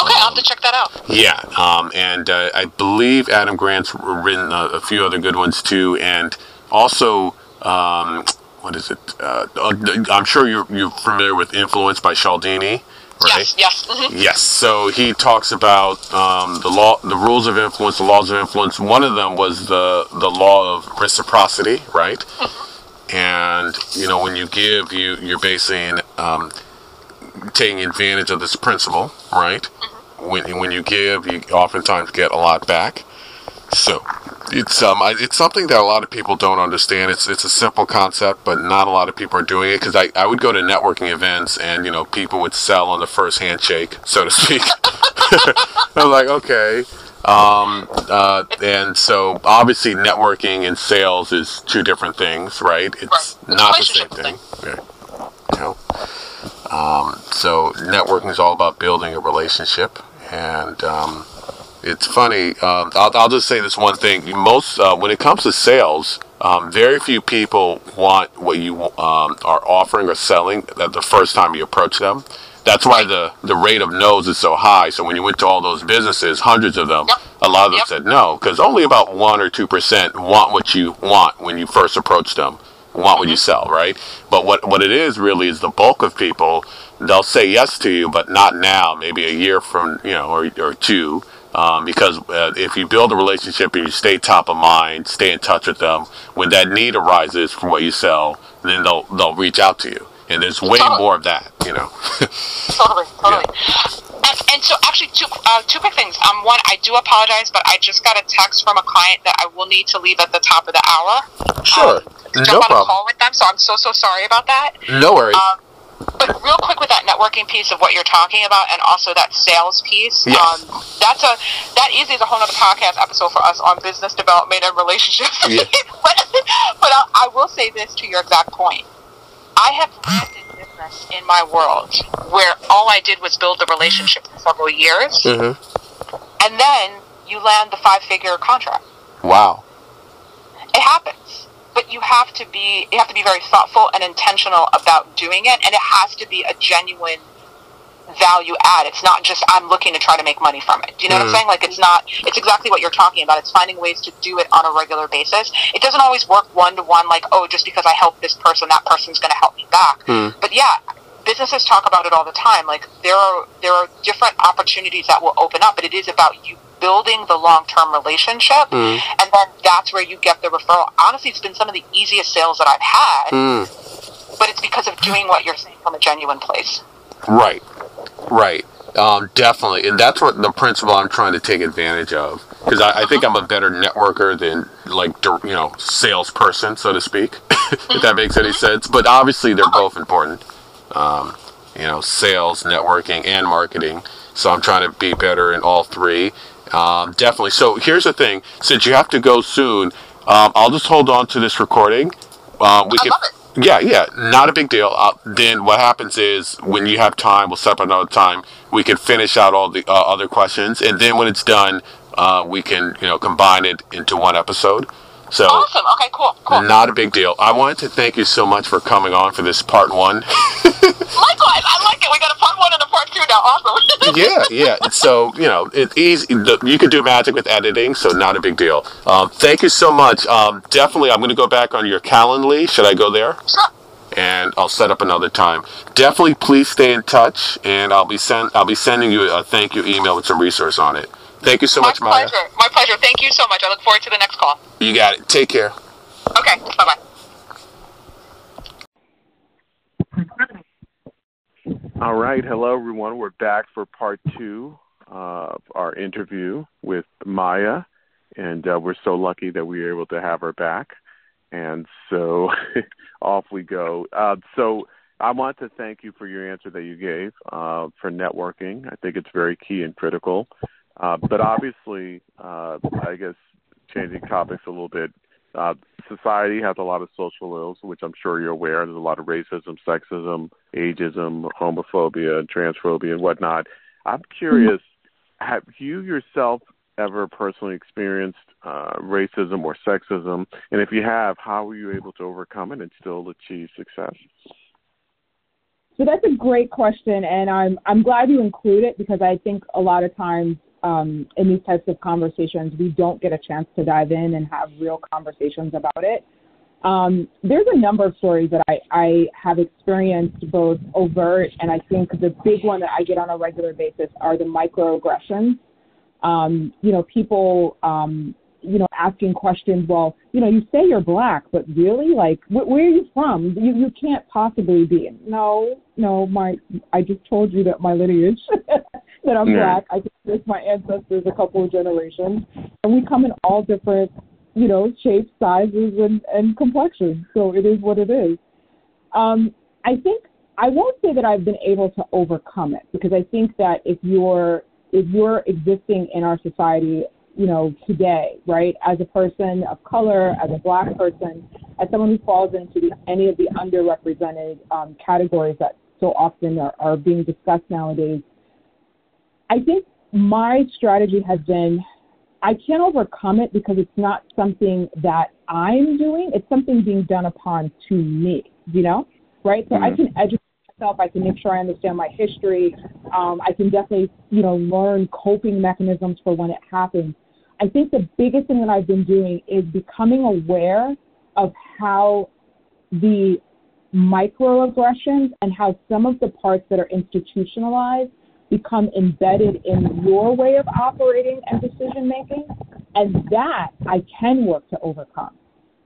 Okay, I'll have to check that out. Yeah, um, and uh, I believe Adam Grant's written a, a, few other good ones too, and also um, what is it? Uh, I'm sure you're, you're familiar with Influence by Cialdini. Right? Yes. Yes. Mm-hmm. Yes. So he talks about um, the law, the rules of influence, the laws of influence. One of them was the the law of reciprocity, right? Mm-hmm. And you know, when you give, you you're basically um, taking advantage of this principle, right? Mm-hmm. When when you give, you oftentimes get a lot back. So it's um it's something that a lot of people don't understand. It's it's a simple concept, but not a lot of people are doing it. Because I, I would go to networking events and you know people would sell on the first handshake, so to speak. I'm like, okay. Um, uh, and so obviously networking and sales is two different things, right? It's right. not the same thing. thing. You know? Um, so networking is all about building a relationship and um, it's funny. Um, I'll, I'll, just say this one thing. Most uh, when it comes to sales, um, very few people want what you um, are offering or selling the first time you approach them. That's why the, the rate of no's is so high. So when you went to all those businesses, hundreds of them, yep. a lot of them yep. said no, because only about one or two percent want what you want when you first approach them, want what you mm-hmm. sell, right? But what what it is really is the bulk of people they'll say yes to you, but not now. Maybe a year from you know or or two um, because uh, if you build a relationship and you stay top of mind, stay in touch with them, when that need arises for what you sell, then they'll they'll reach out to you. And there's way totally. more of that, you know. totally, totally. Yeah. And, so, actually, two uh, two quick things. Um, one, I do apologize, but I just got a text from a client that I will need to leave at the top of the hour. Sure. Um, no jump problem. on a call with them, so I'm so so sorry about that. No worries. Um, but real quick with that networking piece of what you're talking about, and also that sales piece, yes. um, that's a that is, is a whole other podcast episode for us on business development and relationships. Yeah. but but I, I, will say this to your exact point. I have business in my world where all I did was build the relationship for several years, mm-hmm. and then you land the five figure contract. Wow. It happens but you have to be you have to be very thoughtful and intentional about doing it and it has to be a genuine value add it's not just i'm looking to try to make money from it do you know mm. what i'm mm. saying like it's not it's exactly what you're talking about it's finding ways to do it on a regular basis it doesn't always work one to one like oh just because i help this person that person's going to help me back mm. but yeah businesses talk about it all the time like there are there are different opportunities that will open up but it is about you building the long term relationship, mm. and then that's where you get the referral. Honestly, it's been some of the easiest sales that I've had, mm. but it's because of doing what you're saying from a genuine place. Right, right. Um, definitely, and that's what the principle I'm trying to take advantage of because I, I, think I'm a better networker than like you know salesperson, so to speak, if that makes any sense. But obviously, they're both important. Um, you know, sales, networking, and marketing. So I'm trying to be better in all three. Um, definitely. So here's the thing: since you have to go soon, um, I'll just hold on to this recording. Uh, we I can. Yeah, yeah, not a big deal. Uh, then what happens is when you have time, we'll set up another time. We can finish out all the uh, other questions, and then when it's done, uh, we can you know combine it into one episode. So awesome. Okay, cool, cool. Not a big deal. I wanted to thank you so much for coming on for this part one. Likewise, I like it. We got a part one and two now. Awesome. yeah, yeah. So you know, it's easy. You can do magic with editing, so not a big deal. Um, thank you so much. Um, definitely, I'm going to go back on your Calendly. Should I go there? Sure. And I'll set up another time. Definitely, please stay in touch, and I'll be send I'll be sending you a thank you email with some resource on it. Thank you so My much, Malla. My pleasure. My pleasure. Thank you so much. I look forward to the next call. You got it. Take care. Okay. Bye bye. All right. Hello, everyone. We're back for part two of our interview with Malla. And uh, we're so lucky that we were able to have her back. And so off we go. Uh, so I want to thank you for your answer that you gave uh, for networking. I think it's very key and critical. Uh, but obviously, uh, I guess changing topics a little bit, uh, society has a lot of social ills, which I'm sure you're aware. There's a lot of racism, sexism, ageism, homophobia, transphobia, and whatnot. I'm curious, have you yourself ever personally experienced uh, racism or sexism? And if you have, how were you able to overcome it and still achieve success? So that's a great question, and I'm I'm glad you include it because I think a lot of times um, in these types of conversations, we don't get a chance to dive in and have real conversations about it. Um, there's a number of stories that I, I have experienced both overt and I think the big one that I get on a regular basis are the microaggressions. Um, you know, people, um, you know, asking questions. Well, you know, you say you're black, but really, like, wh- where are you from? You you can't possibly be. No, no, my I just told you that my lineage that I'm yeah. black. I trace my ancestors a couple of generations, and we come in all different, you know, shapes, sizes, and and complexions. So it is what it is. Um, I think I won't say that I've been able to overcome it because I think that if you're if you're existing in our society, you know, today, right, as a person of color, as a black person, as someone who falls into the, any of the underrepresented um, categories that so often are, are being discussed nowadays, I think my strategy has been I can't overcome it because it's not something that I'm doing. It's something being done upon to me, you know? Right? So mm-hmm. I can educate myself. I can make sure I understand my history. Um, I can definitely, you know, learn coping mechanisms for when it happens. I think the biggest thing that I've been doing is becoming aware of how the microaggressions and how some of the parts that are institutionalized become embedded in your way of operating and decision making. And that I can work to overcome.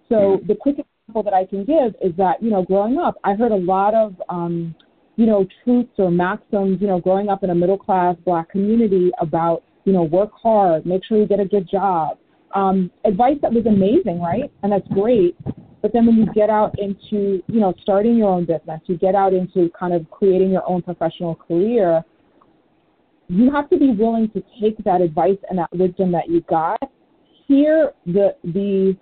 So the quick example that I can give is that, you know, growing up, I heard a lot of, um, you know, truths or maxims, you know, growing up in a middle class black community about, you know, work hard, make sure you get a good job. Um, advice that was amazing, right? And that's great. But then when you get out into, you know, starting your own business, you get out into kind of creating your own professional career, you have to be willing to take that advice and that wisdom that you got, hear the the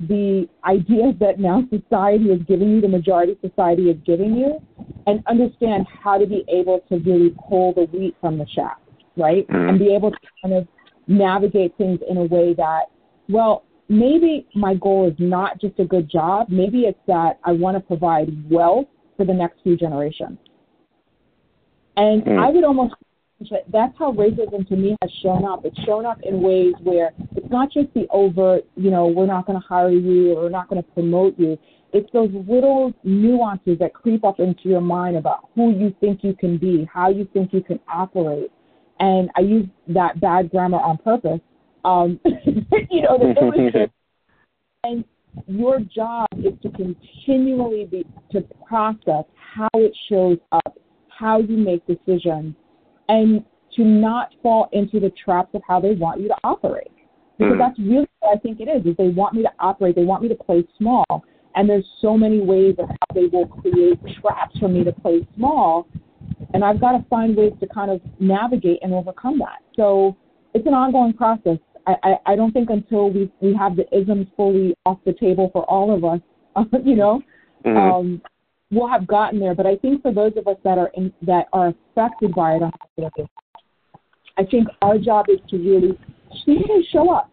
the ideas that now society is giving you, the majority society is giving you, and understand how to be able to really pull the wheat from the chaff, right? Mm-hmm. And be able to kind of navigate things in a way that, well, maybe my goal is not just a good job. Maybe it's that I want to provide wealth for the next few generations. And mm-hmm. I would almost that's how racism to me has shown up. It's shown up in ways where it's not just the overt, you know, we're not going to hire you or we're not going to promote you. It's those little nuances that creep up into your mind about who you think you can be, how you think you can operate. And I use that bad grammar on purpose. Um, you know, the and your job is to continually be to process how it shows up, how you make decisions and to not fall into the traps of how they want you to operate. Because mm that's really what I think it is, is they want me to operate, they want me to play small. And there's so many ways of how they will create traps for me to play small. And I've got to find ways to kind of navigate and overcome that. So it's an ongoing process. I, I, I don't think until we, we have the isms fully off the table for all of us, uh, you know, mm-hmm. um, we'll have gotten there. But I think for those of us that are in, that are affected by it I think our job is to really show up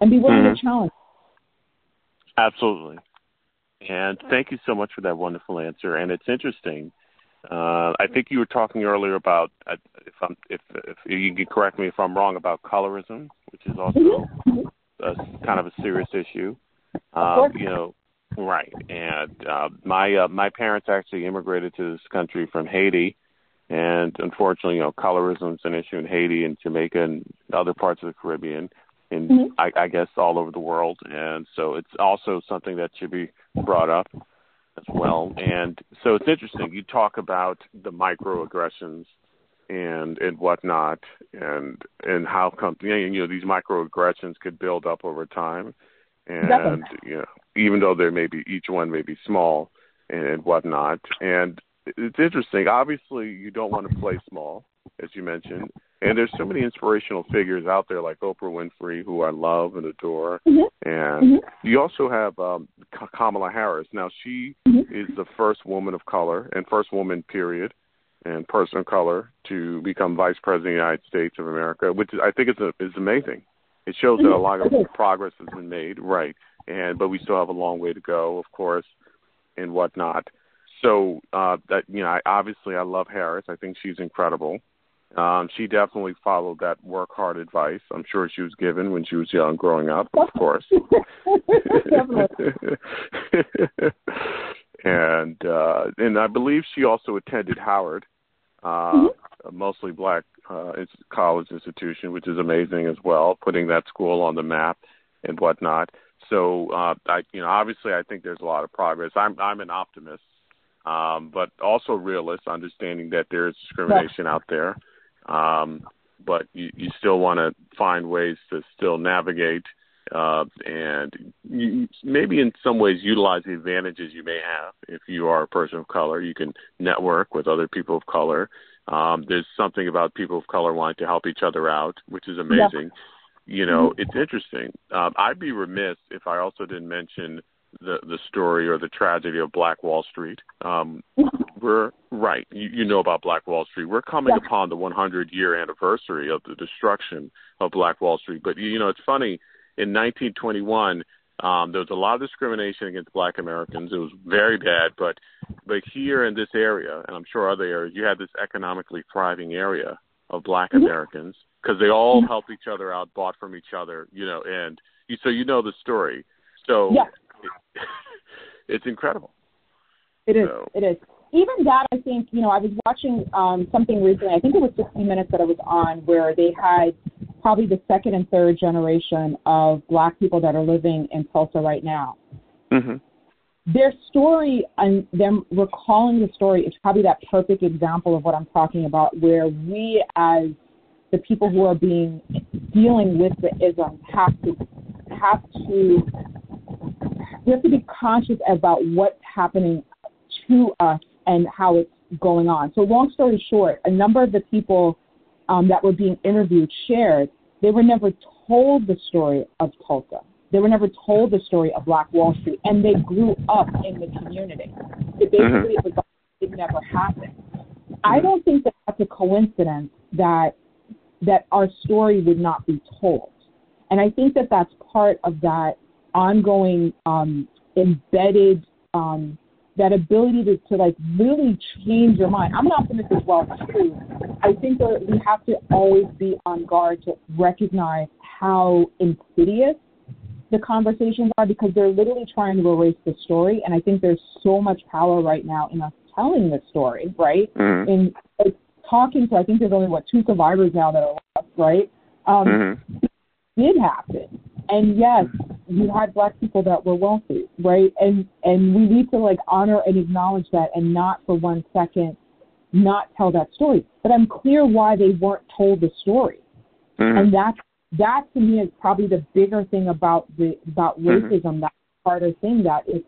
and be willing mm-hmm. to challenge. Absolutely. And thank you so much for that wonderful answer. And it's interesting. Uh, I think you were talking earlier about uh, if I'm if, if you can correct me if I'm wrong about colorism, which is also mm-hmm. a, kind of a serious issue. Um, you know, right? And uh, my uh, my parents actually immigrated to this country from Haiti, and unfortunately, you know, colorism is an issue in Haiti and Jamaica and other parts of the Caribbean, and mm-hmm. I, I guess all over the world. And so it's also something that should be brought up as well. And so it's interesting. You talk about the microaggressions and and whatnot, and and how come you know these microaggressions could build up over time, and Definitely. you know even though there may be each one may be small and whatnot, and it's interesting. Obviously, you don't want to play small, as you mentioned. And there's so many inspirational figures out there like Oprah Winfrey, who I love and adore. Mm-hmm. And mm-hmm. you also have um, Kamala Harris. Now, she mm-hmm. is the first woman of color and first woman, period, and person of color to become vice president of the United States of America, which I think is, a, is amazing. It shows that a lot of mm-hmm. progress has been made, right? And but we still have a long way to go, of course, and whatnot so uh, that you know, I, obviously, I love Harris. I think she's incredible. Um, she definitely followed that work hard advice. I'm sure she was given when she was young, growing up, of course. and uh, and I believe she also attended Howard, uh, mm-hmm. a mostly black uh, it's college institution, which is amazing as well, putting that school on the map and whatnot. So uh, I, you know, obviously, I think there's a lot of progress. I'm I'm an optimist um, but also realist, understanding that there is discrimination out there. Um, but you, you still want to find ways to still navigate uh, and you, maybe in some ways utilize the advantages you may have. If you are a person of color, you can network with other people of color. Um, there's something about people of color wanting to help each other out, which is amazing. You know, mm-hmm. it's interesting. Um, I'd be remiss if I also didn't mention the the story or the tragedy of Black Wall Street. Um, we're right. You, you know about Black Wall Street. We're coming yeah. upon the 100 year anniversary of the destruction of Black Wall Street. But you know, it's funny. In 1921, um, there was a lot of discrimination against Black Americans. It was very bad. But but here in this area, and I'm sure other areas, you had this economically thriving area of Black mm-hmm. Americans because they all mm-hmm. helped each other out, bought from each other. You know, and you, so you know the story. So yeah it's incredible. It is. So. It is. Even that, I think, you know, I was watching um, something recently. I think it was 60 Minutes that I was on, where they had probably the second and third generation of Black people that are living in Tulsa right now. Mm-hmm. Their story and them recalling the story is probably that perfect example of what I'm talking about, where we as the people who are being dealing with the ism have to have to we have to be conscious about what's happening to us and how it's going on. So, long story short, a number of the people um, that were being interviewed shared they were never told the story of Tulsa. They were never told the story of Black Wall Street, and they grew up in the community. So basically, mm-hmm. it, was, it never happened. I don't think that that's a coincidence that that our story would not be told, and I think that that's part of that ongoing um, embedded um, that ability to, to like really change your mind. I'm an optimist as well too. I think that we have to always be on guard to recognize how insidious the conversations are because they're literally trying to erase the story. And I think there's so much power right now in us telling the story, right? Mm-hmm. In like, talking to, I think there's only what two survivors now that are left, right? Um, mm-hmm. It did happen, and yes, you had black people that were wealthy, right? And and we need to like honor and acknowledge that and not for one second not tell that story. But I'm clear why they weren't told the story. Mm-hmm. And that's that to me is probably the bigger thing about the about mm-hmm. racism, mm-hmm. that harder thing that it's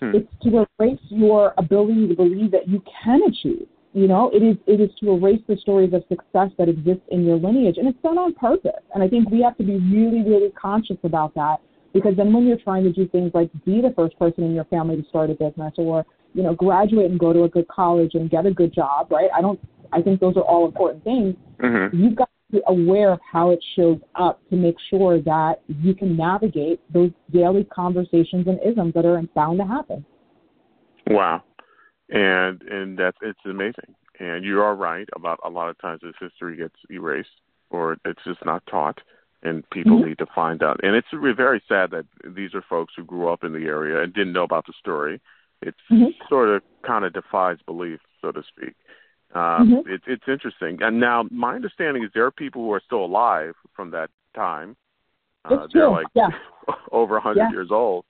mm-hmm. it's to erase your ability to believe that you can achieve. You know, it is it is to erase the stories of success that exist in your lineage, and it's done on purpose. And I think we have to be really, really conscious about that Because then when you're trying to do things like be the first person in your family to start a business or, you know, graduate and go to a good college and get a good job, right? I don't, I think those are all important things. Mm-hmm. You've got to be aware of how it shows up to make sure that you can navigate those daily conversations and isms that are bound to happen. Wow. And, and that's, it's amazing. And you are right about a lot of times this history gets erased or it's just not taught and people mm-hmm. need to find out. And it's very sad that these are folks who grew up in the area and didn't know about the story. It's mm-hmm. sort of kind of defies belief, so to speak. Uh, mm-hmm. it, it's interesting. And now, my understanding is there are people who are still alive from that time. Uh, they're like yeah. over a 100 yeah. years old.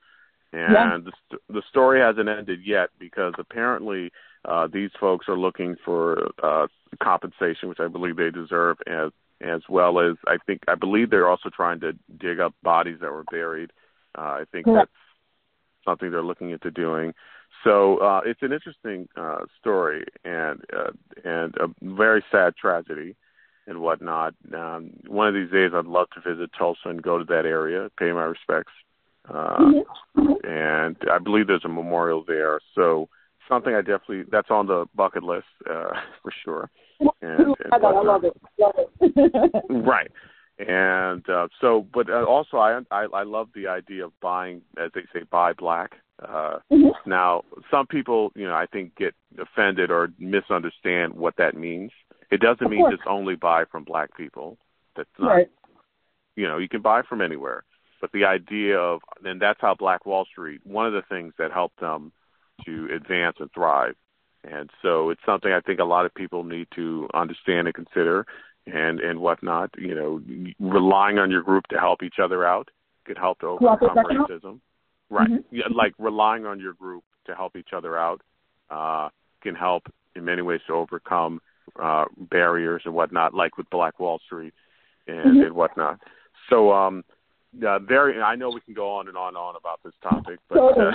And yeah. the, the story hasn't ended yet because apparently uh, these folks are looking for uh, compensation, which I believe they deserve, as as well as I think I believe they're also trying to dig up bodies that were buried. Uh, I think Correct. that's something they're looking into doing. So uh, it's an interesting uh, story and uh, and a very sad tragedy and whatnot. Um, one of these days, I'd love to visit Tulsa and go to that area, pay my respects. Uh, mm-hmm. And I believe there's a memorial there. So something I definitely that's on the bucket list uh, for sure. And, and I, I love it. Love it. right. And uh, so, but uh, also, I, I I love the idea of buying, as they say, buy black. Uh, mm-hmm. Now, some people, you know, I think get offended or misunderstand what that means. It doesn't mean just only buy from black people. That's not, right. you know, you can buy from anywhere. But the idea of, and that's how Black Wall Street. One of the things that helped them to advance and thrive. And so it's something I think a lot of people need to understand and consider and, and whatnot. You know, relying on your group to help each other out could help to overcome racism. Right. Mm-hmm. Yeah, like relying on your group to help each other out uh, can help in many ways to overcome uh, barriers and whatnot, like with Black Wall Street and, mm-hmm. and whatnot. So, um, uh, very. I know we can go on and on and on about this topic, but uh,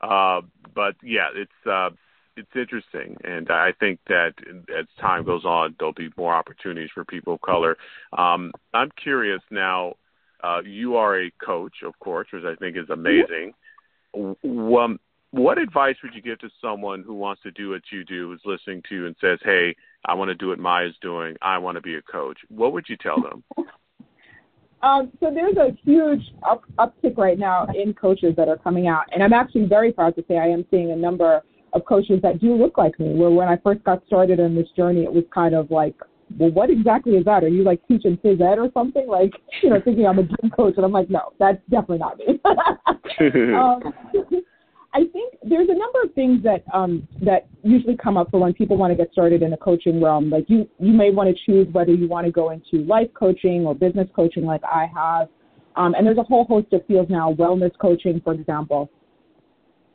uh, but yeah, it's uh, it's interesting, and I think that as time goes on, there'll be more opportunities for people of color. Um, I'm curious now. Uh, you are a coach, of course, which I think is amazing. Um, what advice would you give to someone who wants to do what you do, is listening to you and says, "Hey, I want to do what Malla's doing. I want to be a coach." What would you tell them? Um, so there's a huge up, uptick right now in coaches that are coming out, and I'm actually very proud to say I am seeing a number of coaches that do look like me. Where when I first got started on this journey, it was kind of like, well, what exactly is that? Are you like teaching phys ed or something? Like, you know, thinking I'm a gym coach, and I'm like, no, that's definitely not me. um, I think there's a number of things that um, that usually come up for when people want to get started in the coaching realm. Like you, you may want to choose whether you want to go into life coaching or business coaching, like I have. Um, and there's a whole host of fields now, wellness coaching, for example.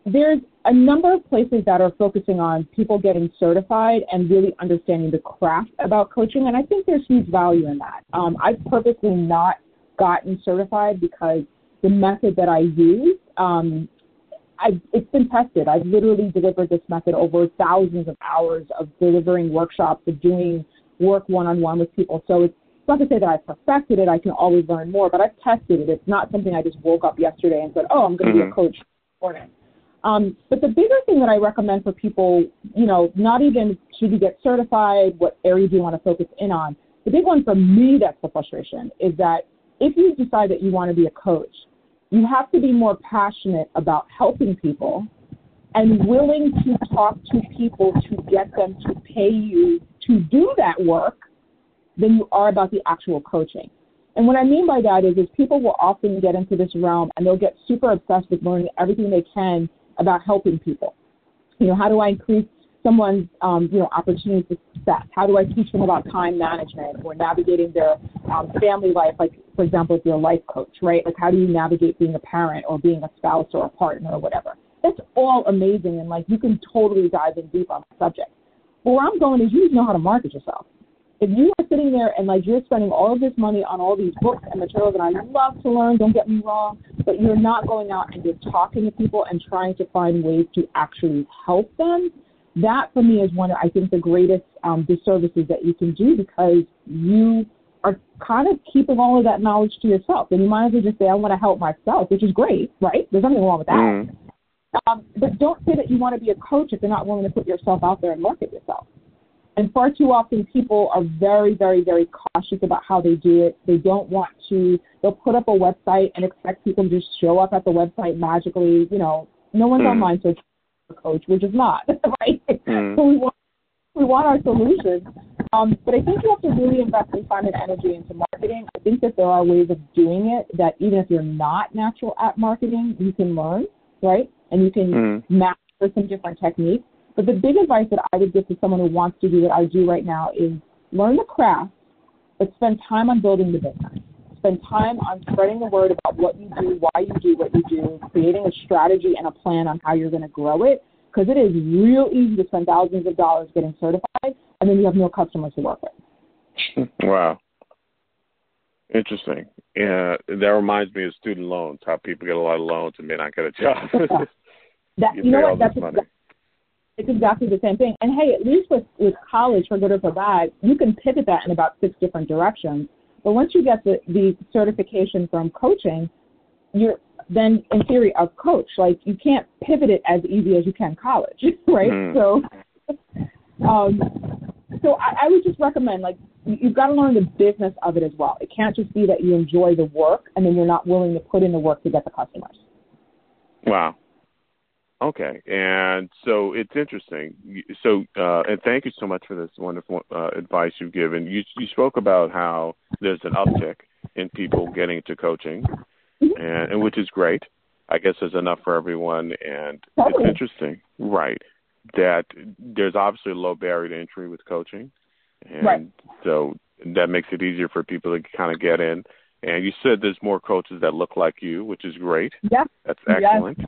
There's a number of places that are focusing on people getting certified and really understanding the craft about coaching, and I think there's huge value in that. Um, I've purposely not gotten certified because the method that I use um, I've, it's been tested. I've literally delivered this method over thousands of hours of delivering workshops, of doing work one on one with people. So it's not to say that I've perfected it. I can always learn more, but I've tested it. It's not something I just woke up yesterday and said, oh, I'm going to mm-hmm. be a coach morning. Um, but the bigger thing that I recommend for people, you know, not even should you get certified, what area do you want to focus in on? The big one for me that's the frustration is that if you decide that you want to be a coach, you have to be more passionate about helping people and willing to talk to people to get them to pay you to do that work than you are about the actual coaching. And what I mean by that is, is people will often get into this realm and they'll get super obsessed with learning everything they can about helping people. You know, how do I increase someone's um, you know opportunity for success? How do I teach them about time management or navigating their um, family life? Like for example, if you're a life coach, right? Like how do you navigate being a parent or being a spouse or a partner or whatever? That's all amazing and like you can totally dive in deep on the subject. But where I'm going is you need to know how to market yourself. If you are sitting there and like you're spending all of this money on all these books and materials, and I love to learn, don't get me wrong, but you're not going out and you're talking to people and trying to find ways to actually help them, that for me is one of I think the greatest um, disservices that you can do because you are kind of keeping all of that knowledge to yourself. And you might as well just say, I want to help myself, which is great, right? There's nothing wrong with that. Mm. Um, but don't say that you want to be a coach if you're not willing to put yourself out there and market yourself. And far too often, people are very, very, very cautious about how they do it. They don't want to, they'll put up a website and expect people to just show up at the website magically. You know, no one's mm. online a coach, which is not, right? Mm. So we want, we want our solutions. Um, but I think you have to really invest in time and energy into marketing. I think that there are ways of doing it that even if you're not natural at marketing, you can learn, right? And you can mm. master some different techniques. But the big advice that I would give to someone who wants to do what I do right now is learn the craft, but spend time on building the business. Spend time on spreading the word about what you do, why you do what you do, creating a strategy and a plan on how you're going to grow it. Because it is real easy to spend thousands of dollars getting certified, and then you have no customers to work with. Wow. Interesting. Yeah, that reminds me of student loans. How people get a lot of loans and may not get a job. that you, you know what? That's money. It's exactly the same thing. And hey, at least with, with college, for good or for bad, you can pivot that in about six different directions. But once you get the, the certification from coaching, you're then in theory a coach. Like you can't pivot it as easy as you can college, right? Mm. So, um, so I, I would just recommend like you've got to learn the business of it as well. It can't just be that you enjoy the work and then you're not willing to put in the work to get the customers. Wow. Okay, and so it's interesting. So, uh, and thank you so much for this wonderful uh, advice you've given. You, you spoke about how there's an uptick in people getting into coaching, mm-hmm. and, and which is great. I guess there's enough for everyone, and it's interesting, right? That there's obviously a low barrier to entry with coaching, and right. so that makes it easier for people to kind of get in. And you said there's more coaches that look like you, which is great. Yeah, that's excellent. Yeah.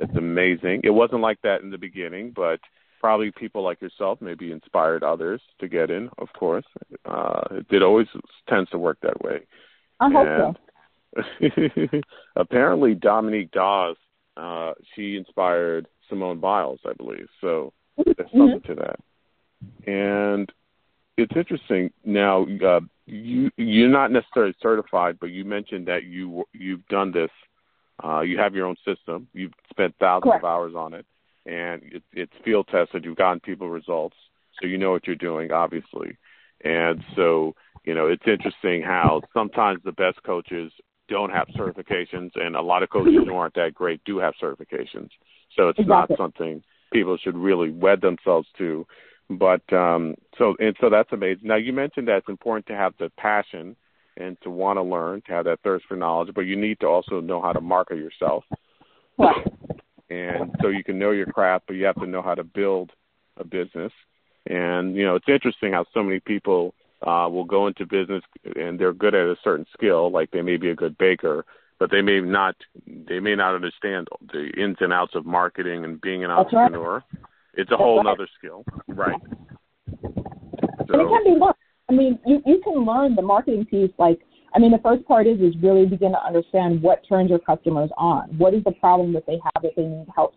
It's amazing. It wasn't like that in the beginning, but probably people like yourself maybe inspired others to get in. Of course, uh, it always tends to work that way. I hope and so. apparently, Dominique Dawes, uh, she inspired Simone Biles, I believe. So there's mm-hmm. something to that. And it's interesting. Now, uh, you you're not necessarily certified, but you mentioned that you you've done this uh, you have your own system. You've spent thousands Correct. of hours on it, and it, it's field tested. You've gotten people results, so you know what you're doing, obviously. And so, you know, it's interesting how sometimes the best coaches don't have certifications, and a lot of coaches who aren't that great do have certifications. So it's exactly. not something people should really wed themselves to. But um, so and so that's amazing. Now you mentioned that it's important to have the passion and to want to learn, to have that thirst for knowledge, but you need to also know how to market yourself. And so you can know your craft, but you have to know how to build a business. And you know, it's interesting how so many people uh, will go into business and they're good at a certain skill, like they may be a good baker, but they may not they may not understand the ins and outs of marketing and being an That's entrepreneur. Right. It's a That's whole right. other skill, right? So, and it can be learned. I mean, you, you can learn the marketing piece. Like, I mean, the first part is is really begin to understand what turns your customers on. What is the problem that they have that they need help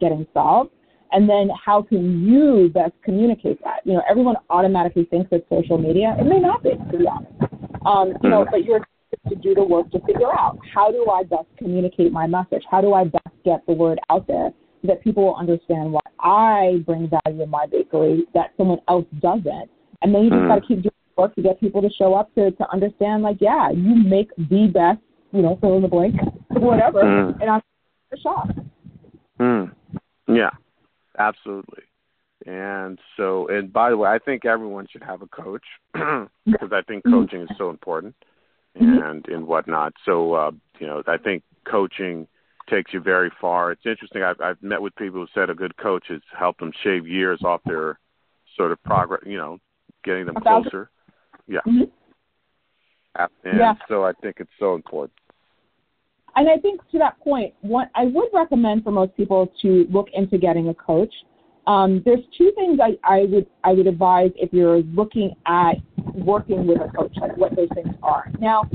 getting solved, and then how can you best communicate that? You know, everyone automatically thinks it's social media. It may not be, to be honest. Um, you know, but you're to do the work to figure out how do I best communicate my message? How do I best get the word out there so that people will understand why I bring value in my bakery that someone else doesn't? And then you just mm. got to keep doing work to get people to show up to to understand, like, yeah, you make the best, you know, fill in the blank, whatever, mm. and I'm a shop. Mm. Yeah, absolutely. And so, and by the way, I think everyone should have a coach because I think coaching is so important mm-hmm. and and whatnot. So, uh, you know, I think coaching takes you very far. It's interesting. I've, I've met with people who said a good coach has helped them shave years off their sort of progress, you know, getting them closer. Yeah. Mm-hmm. And yeah. so I think it's so important. And I think to that point, what I would recommend for most people to look into getting a coach. Um, there's two things I, I would I would advise if you're looking at working with a coach, like what those things are. Now,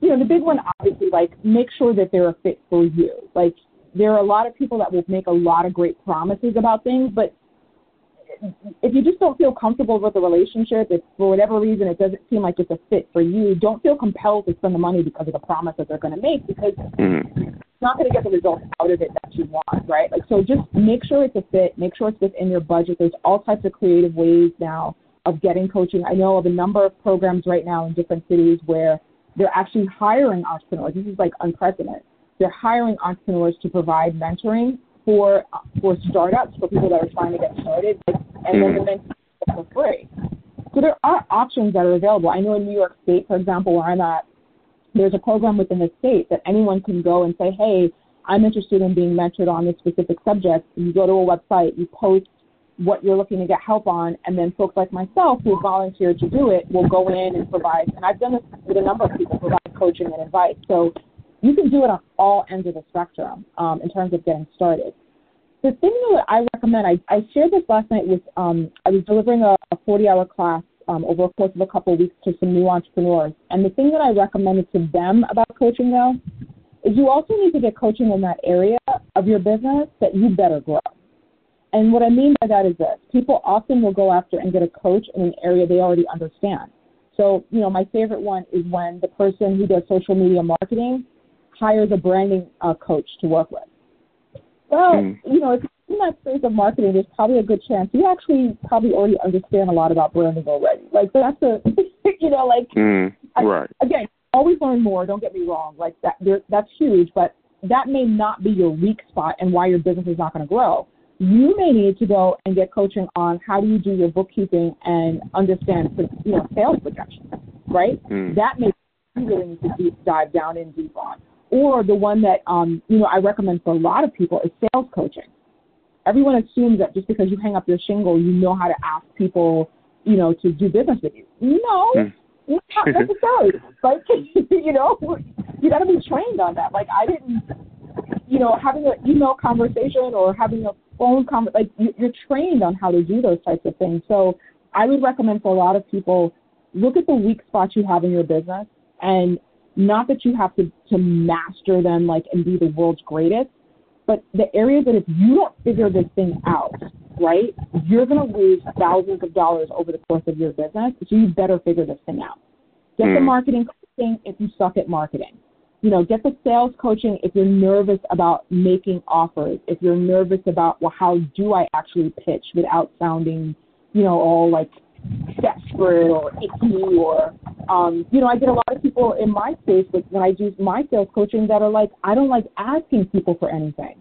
you know, the big one obviously like make sure that they're a fit for you. Like there are a lot of people that will make a lot of great promises about things, but if you just don't feel comfortable with the relationship, if for whatever reason it doesn't seem like it's a fit for you, don't feel compelled to spend the money because of the promise that they're going to make because mm-hmm. you're not going to get the results out of it that you want, right? Like so, just make sure it's a fit. Make sure it's within your budget. There's all types of creative ways now of getting coaching. I know of a number of programs right now in different cities where they're actually hiring entrepreneurs. This is like unprecedented. They're hiring entrepreneurs to provide mentoring for for startups for people that are trying to get started, and then hmm. the mentoring for free. So there are options that are available. I know in New York State, for example, where I'm at, there's a program within the state that anyone can go and say, hey, I'm interested in being mentored on this specific subject. You go to a website, you post what you're looking to get help on, and then folks like myself who volunteered to do it will go in and provide. And I've done this with a number of people, provide coaching and advice. So you can do it on all ends of the spectrum um, in terms of getting started. The thing that I recommend, I, I shared this last night with, um, I was delivering a, a 40 hour class um, over a course of a couple of weeks to some new entrepreneurs. And the thing that I recommended to them about coaching though is you also need to get coaching in that area of your business that you better grow. And what I mean by that is this people often will go after and get a coach in an area they already understand. So, you know, my favorite one is when the person who does social media marketing hires a branding uh, coach to work with. Well, mm. you know, if you're in that space of marketing, there's probably a good chance you actually probably already understand a lot about branding already. Like that's a, you know, like mm. right. I, again, always learn more. Don't get me wrong. Like that, that's huge, but that may not be your weak spot and why your business is not going to grow. You may need to go and get coaching on how do you do your bookkeeping and understand, you know, sales projections, right? Mm. That may you really need to deep dive down in deep on or the one that um, you know I recommend for a lot of people is sales coaching. Everyone assumes that just because you hang up your shingle, you know how to ask people, you know, to do business with you. No, mm. not necessarily. like you know, you got to be trained on that. Like I didn't, you know, having an email conversation or having a phone conversation, like you're trained on how to do those types of things. So I would recommend for a lot of people, look at the weak spots you have in your business and not that you have to, to master them like and be the world's greatest, but the areas that if you don't figure this thing out, right, you're going to lose thousands of dollars over the course of your business. So you better figure this thing out. Get mm. the hmm. marketing coaching if you suck at marketing. You know, get the sales coaching if you're nervous about making offers. If you're nervous about, well, how do I actually pitch without sounding, you know, all like desperate or icky or um, you know, I get a lot of people in my space with when I do my sales coaching that are like, I don't like asking people for anything.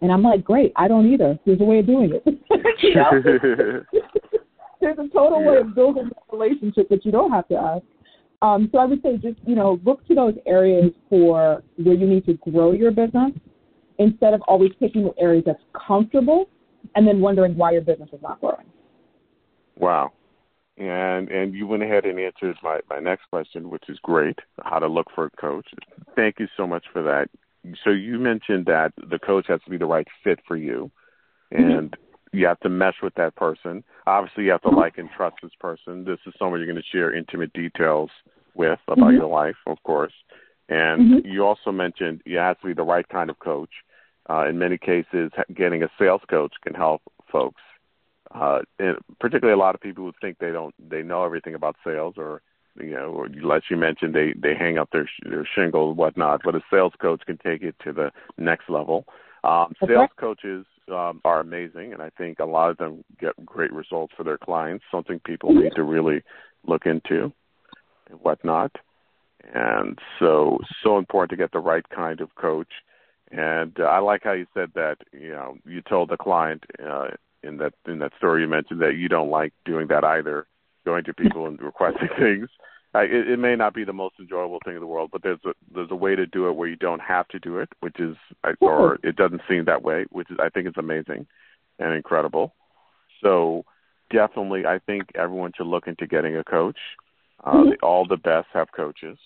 And I'm like, great, I don't either. There's a way of doing it. There's a total yeah. way of building a relationship that you don't have to ask. Um, so I would say just, you know, look to those areas for where you need to grow your business instead of always picking the areas that's comfortable and then wondering why your business is not growing. Wow. And and you went ahead and answered my, my next question, which is great, how to look for a coach. Thank you so much for that. So you mentioned that the coach has to be the right fit for you and mm-hmm. you have to mesh with that person. Obviously you have to like and trust this person. This is someone you're going to share intimate details with about mm-hmm. your life, of course. And mm-hmm. you also mentioned you have to be the right kind of coach. Uh, in many cases, getting a sales coach can help folks uh, and particularly a lot of people who think they don't they know everything about sales or you know or let you mention they they hang up their their shingle and whatnot but a sales coach can take it to the next level um, okay. sales coaches um, are amazing and i think a lot of them get great results for their clients something people need to really look into and whatnot and so so important to get the right kind of coach and uh, I like how you said that. You know, you told the client uh, in that in that story you mentioned that you don't like doing that either, going to people and requesting things. I, it, it may not be the most enjoyable thing in the world, but there's a there's a way to do it where you don't have to do it, which is or it doesn't seem that way, which is I think is amazing and incredible. So definitely, I think everyone should look into getting a coach. Uh, mm-hmm. all the best have coaches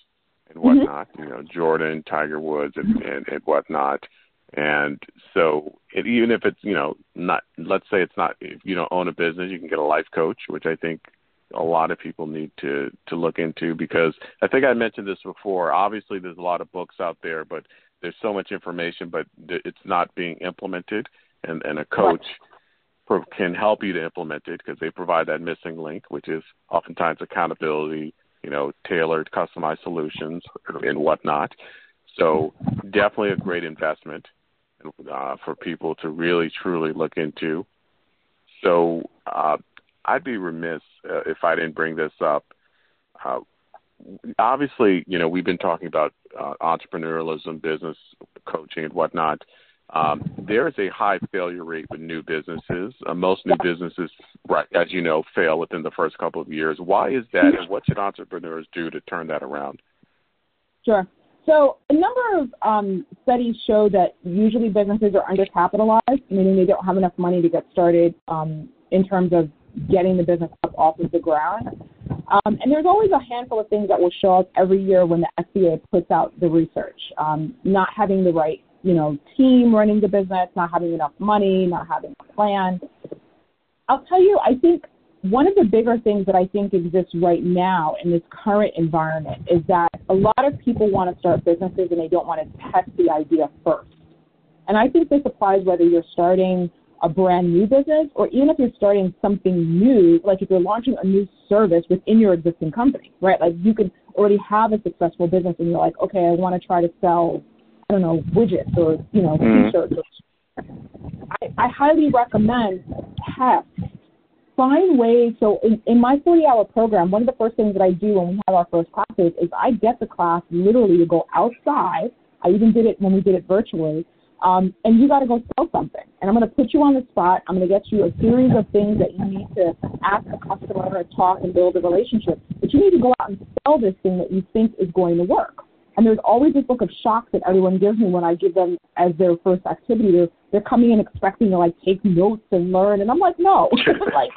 and whatnot. Mm-hmm. You know, Jordan, Tiger Woods, and, and, and whatnot. And so, it, even if it's you know not, let's say it's not if you don't own a business, you can get a life coach, which I think a lot of people need to to look into because I think I mentioned this before. Obviously, there's a lot of books out there, but there's so much information, but it's not being implemented. And and a coach can help you to implement it because they provide that missing link, which is oftentimes accountability, you know, tailored, customized solutions and whatnot. So definitely a great investment uh, for people to really truly look into. So uh, I'd be remiss uh, if I didn't bring this up. Uh, obviously, you know, we've been talking about uh, entrepreneurialism, business coaching, and whatnot. Um, there is a high failure rate with new businesses. Uh, most new businesses, right, as you know, fail within the first couple of years. Why is that, and what should entrepreneurs do to turn that around? Sure. So a number of um, studies show that usually businesses are undercapitalized, meaning they don't have enough money to get started um, in terms of getting the business up off of the ground. Um, and there's always a handful of things that will show up every year when the SBA puts out the research. Um, not having the right, you know, team running the business, not having enough money, not having a plan. I'll tell you, I think one of the bigger things that I think exists right now in this current environment is that a lot of people want to start businesses and they don't want to test the idea first. And I think this applies whether you're starting a brand new business or even if you're starting something new, like if you're launching a new service within your existing company, right? Like you could already have a successful business and you're like, okay, I want to try to sell, I don't know, widgets or, you know, mm-hmm. t-shirts. I, I highly recommend test find ways. So in, in my 40 hour program, one of the first things that I do when we have our first classes is I get the class literally to go outside. I even did it when we did it virtually. Um, and you got to go sell something. And I'm going to put you on the spot. I'm going to get you a series of things that you need to ask the customer and talk and build a relationship. But you need to go out and sell this thing that you think is going to work. And there's always this look of shock that everyone gives me when I give them as their first activity. They're, they're coming in expecting to like take notes and learn, and I'm like, no, like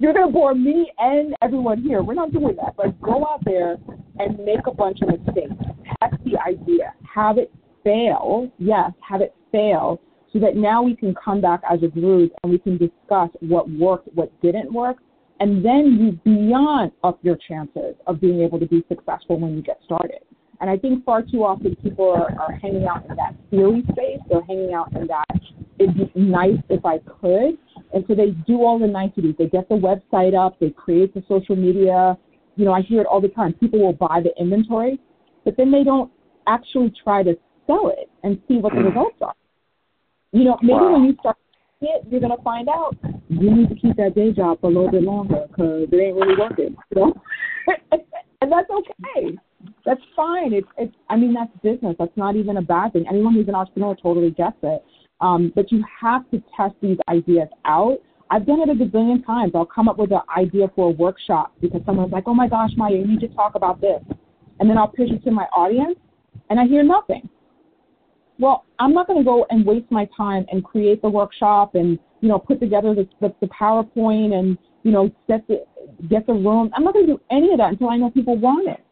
you're gonna bore me and everyone here. We're not doing that. But go out there and make a bunch of mistakes. Test the idea. Have it fail. Yes, have it fail, so that now we can come back as a group and we can discuss what worked, what didn't work, and then you beyond up your chances of being able to be successful when you get started. And I think far too often people are, are hanging out in that theory space. They're hanging out in that it'd be nice if I could. And so they do all the niceties. They get the website up. They create the social media. You know, I hear it all the time. People will buy the inventory, but then they don't actually try to sell it and see what the hmm. results are. You know, maybe wow. when you start it, you're gonna find out you need to keep that day job for a little bit longer because it ain't really working. You know? and that's okay. That's fine. It's it's. I mean, that's business. That's not even a bad thing. Anyone who's an entrepreneur totally gets it. Um, but you have to test these ideas out. I've done it a gazillion times. I'll come up with an idea for a workshop because someone's like, "Oh my gosh, Malla, you need to talk about this," and then I'll pitch it to my audience, and I hear nothing well, I'm not going to go and waste my time and create the workshop and you know put together the the, the PowerPoint and you know set the get the room. I'm not going to do any of that until I know people want it.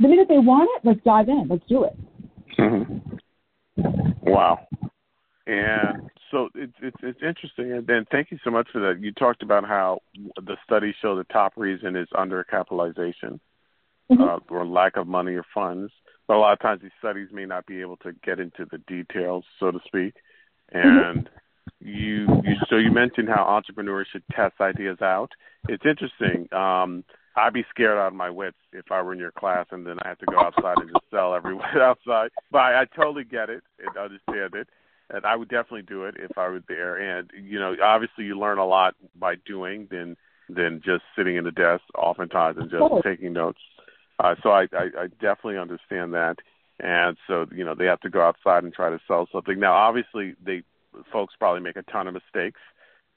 The minute they want it, let's dive in. Let's do it. Mm-hmm. Wow. And so it's it's it's interesting. And then thank you so much for that. You talked about how the studies show the top reason is undercapitalization mm-hmm. uh, or lack of money or funds. But a lot of times these studies may not be able to get into the details, so to speak. And you, you so you mentioned how entrepreneurs should test ideas out. It's interesting. Um, I'd be scared out of my wits if I were in your class and then I had to go outside and just sell everyone outside. But I, I totally get it and understand it. And I would definitely do it if I were there. And you know, obviously, you learn a lot by doing than than just sitting in the desk, oftentimes, and just taking notes. Uh, so I, I, I definitely understand that. And so, you know, they have to go outside and try to sell something. Now, obviously, they folks probably make a ton of mistakes.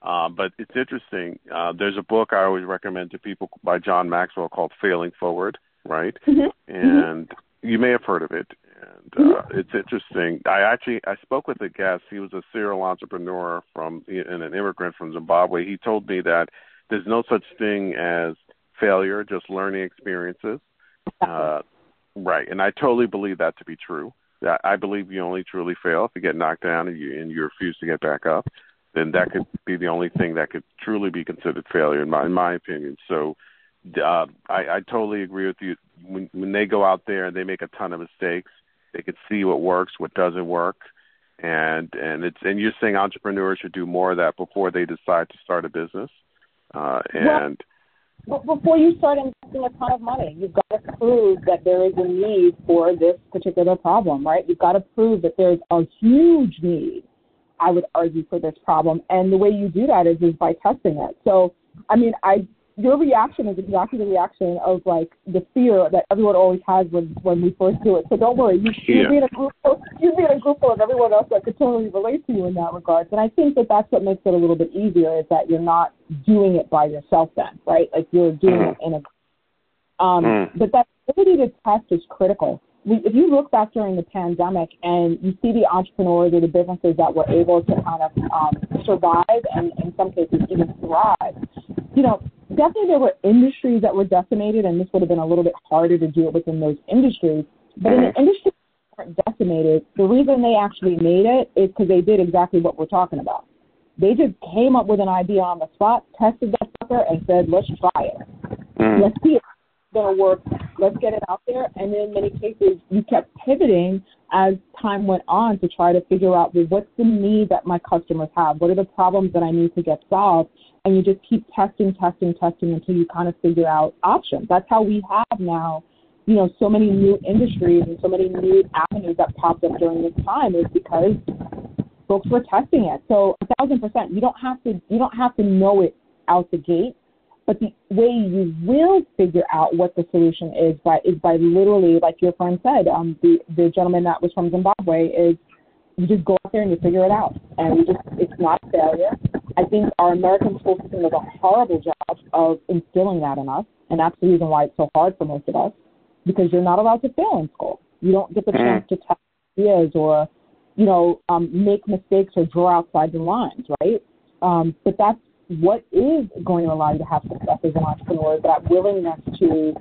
Um, but it's interesting. Uh, there's a book I always recommend to people by John Maxwell called Failing Forward, right? Mm-hmm. And mm-hmm. you may have heard of it. And uh, mm-hmm. it's interesting. I actually I spoke with a guest. He was a serial entrepreneur from and an immigrant from Zimbabwe. He told me that there's no such thing as failure, just learning experiences. Uh, right, and I totally believe that to be true. I believe you only truly fail if you get knocked down and you and you refuse to get back up. Then that could be the only thing that could truly be considered failure, in my in my opinion. So, uh, I, I totally agree with you. When when they go out there and they make a ton of mistakes, they can see what works, what doesn't work, and and it's and you're saying entrepreneurs should do more of that before they decide to start a business, uh, and. Well, before you start investing a ton of money, you've got to prove that there is a need for this particular problem, right? You've got to prove that there's a huge need, I would argue, for this problem. And the way you do that is, is by testing it. So, I mean, I your reaction is exactly the reaction of like the fear that everyone always has when when we first do it. So don't worry, you yeah. you be in a group you be in a group full of everyone else that could totally relate to you in that regard. And I think that that's what makes it a little bit easier is that you're not doing it by yourself then, right? Like you're doing mm. it in a um, mm. but that ability to test is critical. We, if you look back during the pandemic and you see the entrepreneurs or the businesses that were able to kind of um, survive and in some cases even thrive, you know, definitely there were industries that were decimated, and this would have been a little bit harder to do it within those industries. But in the industries that weren't decimated, the reason they actually made it is because they did exactly what we're talking about. They just came up with an idea on the spot, tested that sucker, and said, "Let's try it. Mm. Let's see if it's going to work. Let's get it out there." And in many cases, you kept pivoting as time went on to try to figure out, well, what's the need that my customers have? What are the problems that I need to get solved? And you just keep testing, testing, testing until you kind of figure out options. That's how we have now, you know, so many new industries and so many new avenues that popped up during this time is because folks were testing it. So a thousand percent, you don't have to you don't have to know it out the gate, but the way you will figure out what the solution is by is by literally, like your friend said, um, the the gentleman that was from Zimbabwe is you just go out there and you figure it out. And you just it's not a failure. I think our American school system does a horrible job of instilling that in us, and that's the reason why it's so hard for most of us, because you're not allowed to fail in school. You don't get the mm. chance to test ideas or, you know, um, make mistakes or draw outside the lines, right? Um, but that's what is going to allow you to have success as an entrepreneur, that willingness to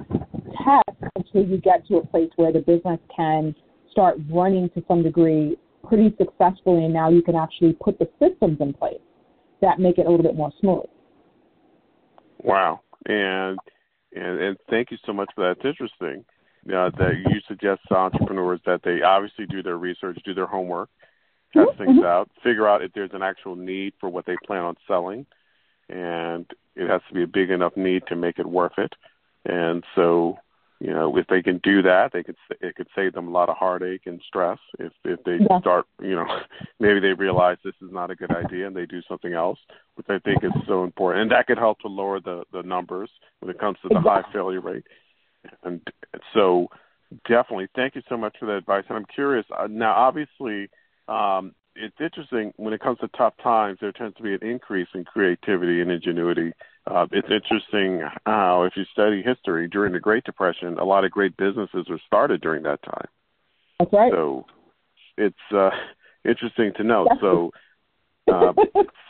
test until you get to a place where the business can start running to some degree pretty successfully, and now you can actually put the systems in place that make it a little bit more smooth. Wow, and and and thank you so much for that. It's interesting uh, that you suggest to entrepreneurs that they obviously do their research, do their homework, test mm-hmm. things out, figure out if there's an actual need for what they plan on selling, and it has to be a big enough need to make it worth it. And so you know, if they can do that, they could it could save them a lot of heartache and stress. If if they yeah. start, you know, maybe they realize this is not a good idea and they do something else, which I think is so important, and that could help to lower the the numbers when it comes to the high failure rate. And so, definitely, thank you so much for that advice. And I'm curious uh, now. Obviously, um, it's interesting when it comes to tough times. There tends to be an increase in creativity and ingenuity uh, it's interesting how, if you study history, during the Great Depression, a lot of great businesses were started during that time. That's right. So it's uh, interesting to know. So uh,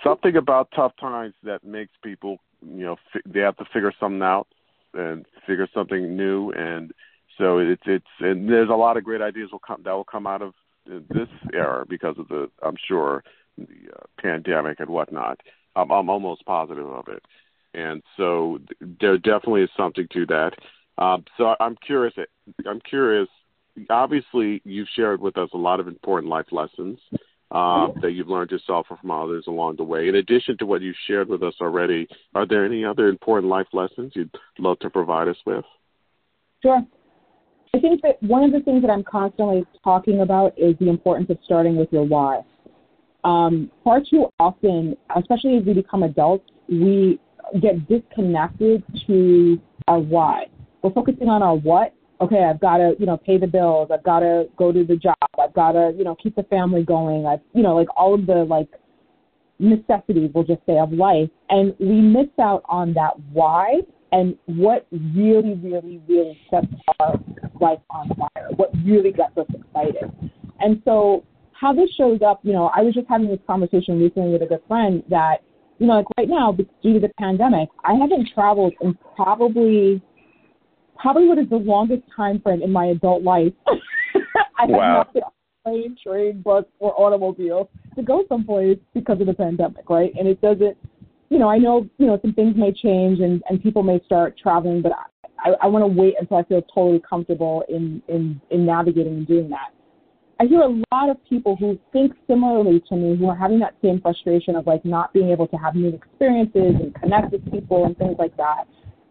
something about tough times that makes people, you know, fi- they have to figure something out and figure something new, and so it's it's and there's a lot of great ideas will come that will come out of this era because of the I'm sure the uh, pandemic and whatnot. I'm, I'm almost positive of it and so there definitely is something to that. Um, so I'm curious. I'm curious. Obviously, you've shared with us a lot of important life lessons uh, that you've learned yourself or from others along the way. In addition to what you've shared with us already, are there any other important life lessons you'd love to provide us with? Sure. I think that one of the things that I'm constantly talking about is the importance of starting with your why. Um, far too often, especially as we become adults, we get disconnected to our why. We're focusing on our what. Okay, I've got to, you know, pay the bills. I've got to go to the job. I've got to, you know, keep the family going. I've, you know, like all of the like necessities, we'll just say, of life, and we miss out on that why and what really, really, really sets our life on fire. What really gets us excited. And so, how this shows up, you know, I was just having this conversation recently with a good friend that you know, like right now, due to the pandemic, I haven't traveled in probably probably what is the longest time frame in my adult life. I wow. have not been on plane, train, bus, or automobile to go someplace because of the pandemic, right? And it doesn't, you know, I know, you know, some things may change and and people may start traveling, but I, I want to wait until I feel totally comfortable in in in navigating and doing that. I hear a lot of people who think similarly to me who are having that same frustration of like not being able to have new experiences and connect with people and things like that.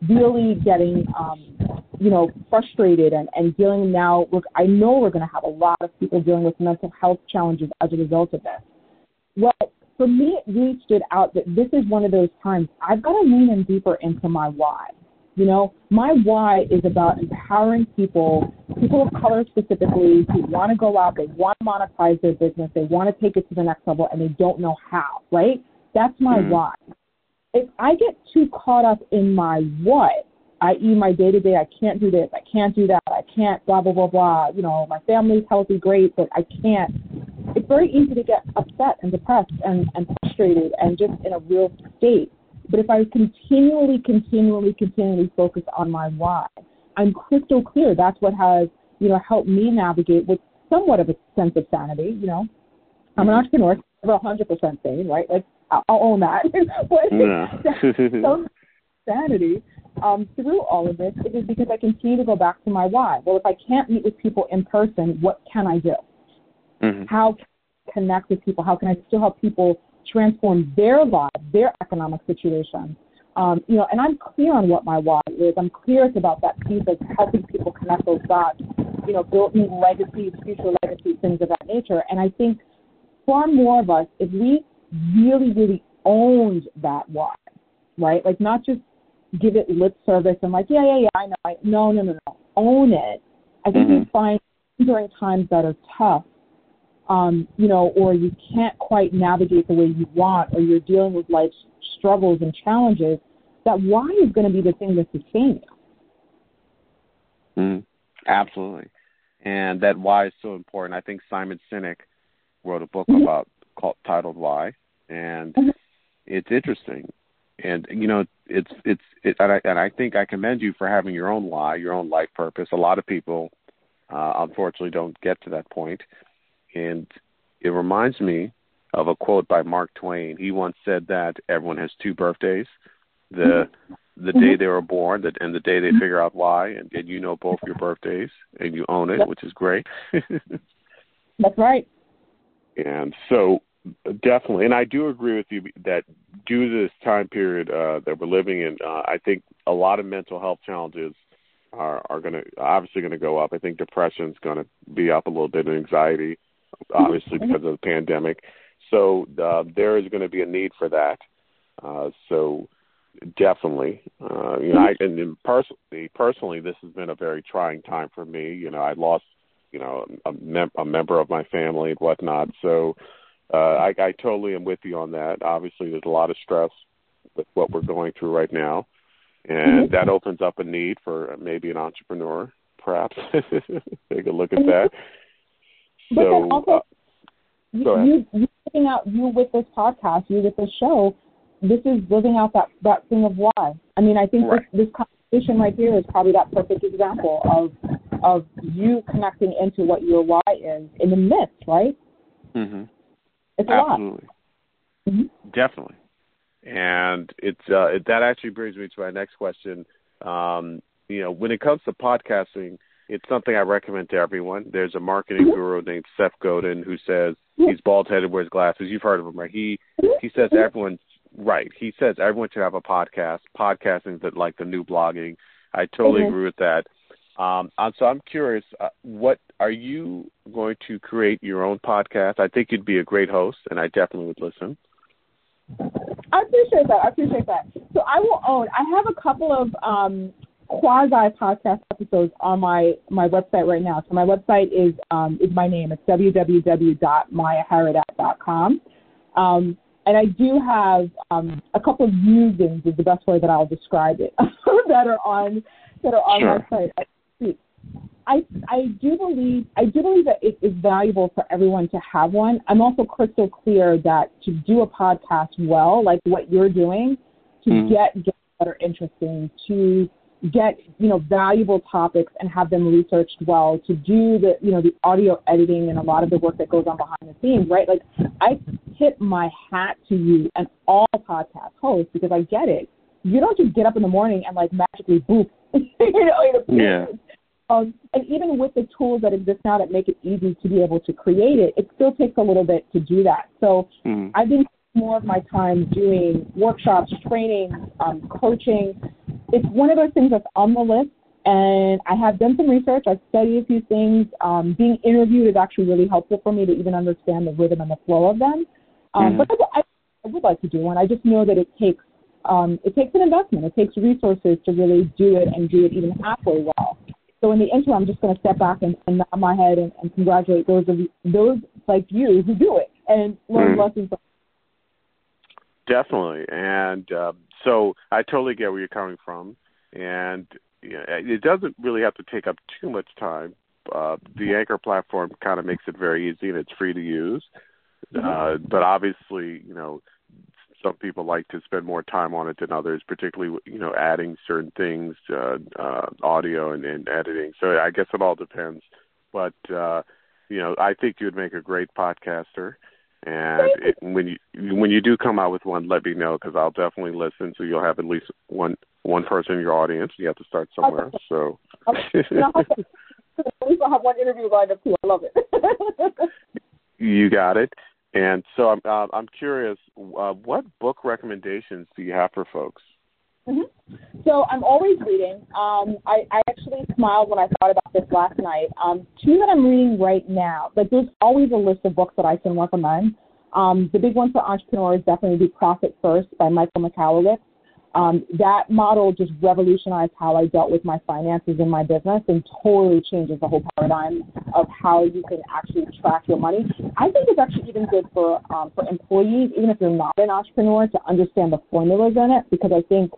Really getting, um, you know, frustrated and, and dealing now. Look, I know we're going to have a lot of people dealing with mental health challenges as a result of this. Well, for me, it really stood out that this is one of those times I've got to lean in deeper into my why. You know, my why is about empowering people, people of color specifically, who want to go out, they want to monetize their business, they want to take it to the next level, and they don't know how, right? That's my mm why. If I get too caught up in my what, i.e., my day to day, I can't do this, I can't do that, I can't, blah, blah, blah, blah, you know, my family's healthy, great, but I can't. It's very easy to get upset and depressed and, and frustrated and just in a real state. But if I continually, continually, continually focus on my why, I'm crystal clear. That's what has, you know, helped me navigate with somewhat of a sense of sanity. You know, I'm an entrepreneur, never 100% sane, right? Like I'll own that. but yeah. sanity um, through all of this it is because I continue to go back to my why. Well, if I can't meet with people in person, what can I do? Mm-hmm. How can I connect with people? How can I still help people transform their lives, their economic situation. Um, you know, and I'm clear on what my why is. I'm clear it's about that piece of helping people connect those dots, you know, building legacies, future legacies, things of that nature. And I think far more of us, if we really, really owned that why, right? Like not just give it lip service and like, yeah, yeah, yeah, I know. I, no, no, no, no. Own it. I think mm-hmm. we find during times that are tough um, you know, or you can't quite navigate the way you want, or you're dealing with life's struggles and challenges, that why is going to be the thing that sustains you. Mm, absolutely. And that why is so important. I think Simon Sinek wrote a book mm-hmm. about called titled Why, and mm-hmm. it's interesting. And you know, it's it's it, and I, and I think I commend you for having your own why, your own life purpose. A lot of people, uh, unfortunately, don't get to that point. And it reminds me of a quote by Mark Twain. He once said that everyone has two birthdays. The the day mm-hmm. they were born and the day they figure out why and, and you know both your birthdays and you own it, which is great. That's right. And so definitely and I do agree with you that due to this time period uh that we're living in, uh, I think a lot of mental health challenges are are going to obviously going to go up. I think depression is going to be up a little bit, and anxiety obviously because of the pandemic. So uh, there is going to be a need for that. Uh, so definitely, uh, you know, I, and, and personally, personally, this has been a very trying time for me. You know, I lost, you know, a, mem- a member of my family and whatnot. So uh, I, I totally am with you on that. Obviously, there's a lot of stress with what we're going through right now, and that opens up a need for maybe an entrepreneur, perhaps. Take a look at that. But so, then also, uh, you, you living out you with this podcast, you with this show, this is living out that that thing of why. I mean, I think right. this this conversation right here is probably that perfect example of of you connecting into what your why is in the midst, right? Mm-hmm. It's a Absolutely. lot. Mm-hmm. Definitely. And it's uh, it, that actually brings me to my next question. Um, you know, when it comes to podcasting, it's something I recommend to everyone. There's a marketing guru named Seth Godin who says he's bald headed, wears glasses. You've heard of him, right? He he says everyone right. He says everyone should have a podcast. Podcasting is like the new blogging. I totally mm-hmm. agree with that. Um, so I'm curious, uh, what are you going to create your own podcast? I think you'd be a great host, and I definitely would listen. I appreciate that. I appreciate that. So I will own. I have a couple of um, quasi podcast episodes on my my website right now. So my website is um, is my name. It's www.mallaharidat.com. Um, and I do have um, a couple of musings is the best way that I'll describe it that are on that are on sure. my site. I I do believe I do believe that it is valuable for everyone to have one. I'm also crystal clear that to do a podcast well, like what you're doing, to mm. get guests that are interesting, to get you know valuable topics and have them researched well to do the you know the audio editing and a lot of the work that goes on behind the scenes right like i tip my hat to you and all podcast hosts because i get it you don't just get up in the morning and like magically boop you know yeah Um, and even with the tools that exist now that make it easy to be able to create it, it still takes a little bit to do that. So mm-hmm. I've been more of my time doing workshops, training, um, coaching. It's one of those things that's on the list. And I have done some research. I've studied a few things. Um, being interviewed is actually really helpful for me to even understand the rhythm and the flow of them. Um, mm-hmm. But I, I would like to do one. I just know that it takes um, it takes an investment. It takes resources to really do it and do it even halfway well. So in the interim, I'm just going to step back and, and nod my head and, and congratulate those of you, those like you who do it and learn mm. lessons. Definitely, and uh, so I totally get where you're coming from, and you know, it doesn't really have to take up too much time. Uh, the Anchor platform kind of makes it very easy and it's free to use. Mm-hmm. Uh, but obviously, you know, some people like to spend more time on it than others, particularly you know adding certain things, uh, uh, audio and, and editing. So I guess it all depends. But uh, you know, I think you'd make a great podcaster. And it, when you when you do come out with one, let me know because I'll definitely listen. So you'll have at least one one person in your audience. You have to start somewhere. So at least I'll have one interview lined up too. I love it. you got it. And so I'm uh, I'm curious, uh, what book recommendations do you have for folks? Mm-hmm. So I'm always reading. Um, I, I actually smiled when I thought about this last night. Um, two that I'm reading right now. but there's always a list of books that I can recommend. Um, the big one for entrepreneurs definitely be Profit First by Michael Michalowicz. Um, that model just revolutionized how I dealt with my finances in my business and totally changes the whole paradigm of how you can actually track your money. I think it's actually even good for um, for employees, even if you're not an entrepreneur, to understand the formulas in it because I think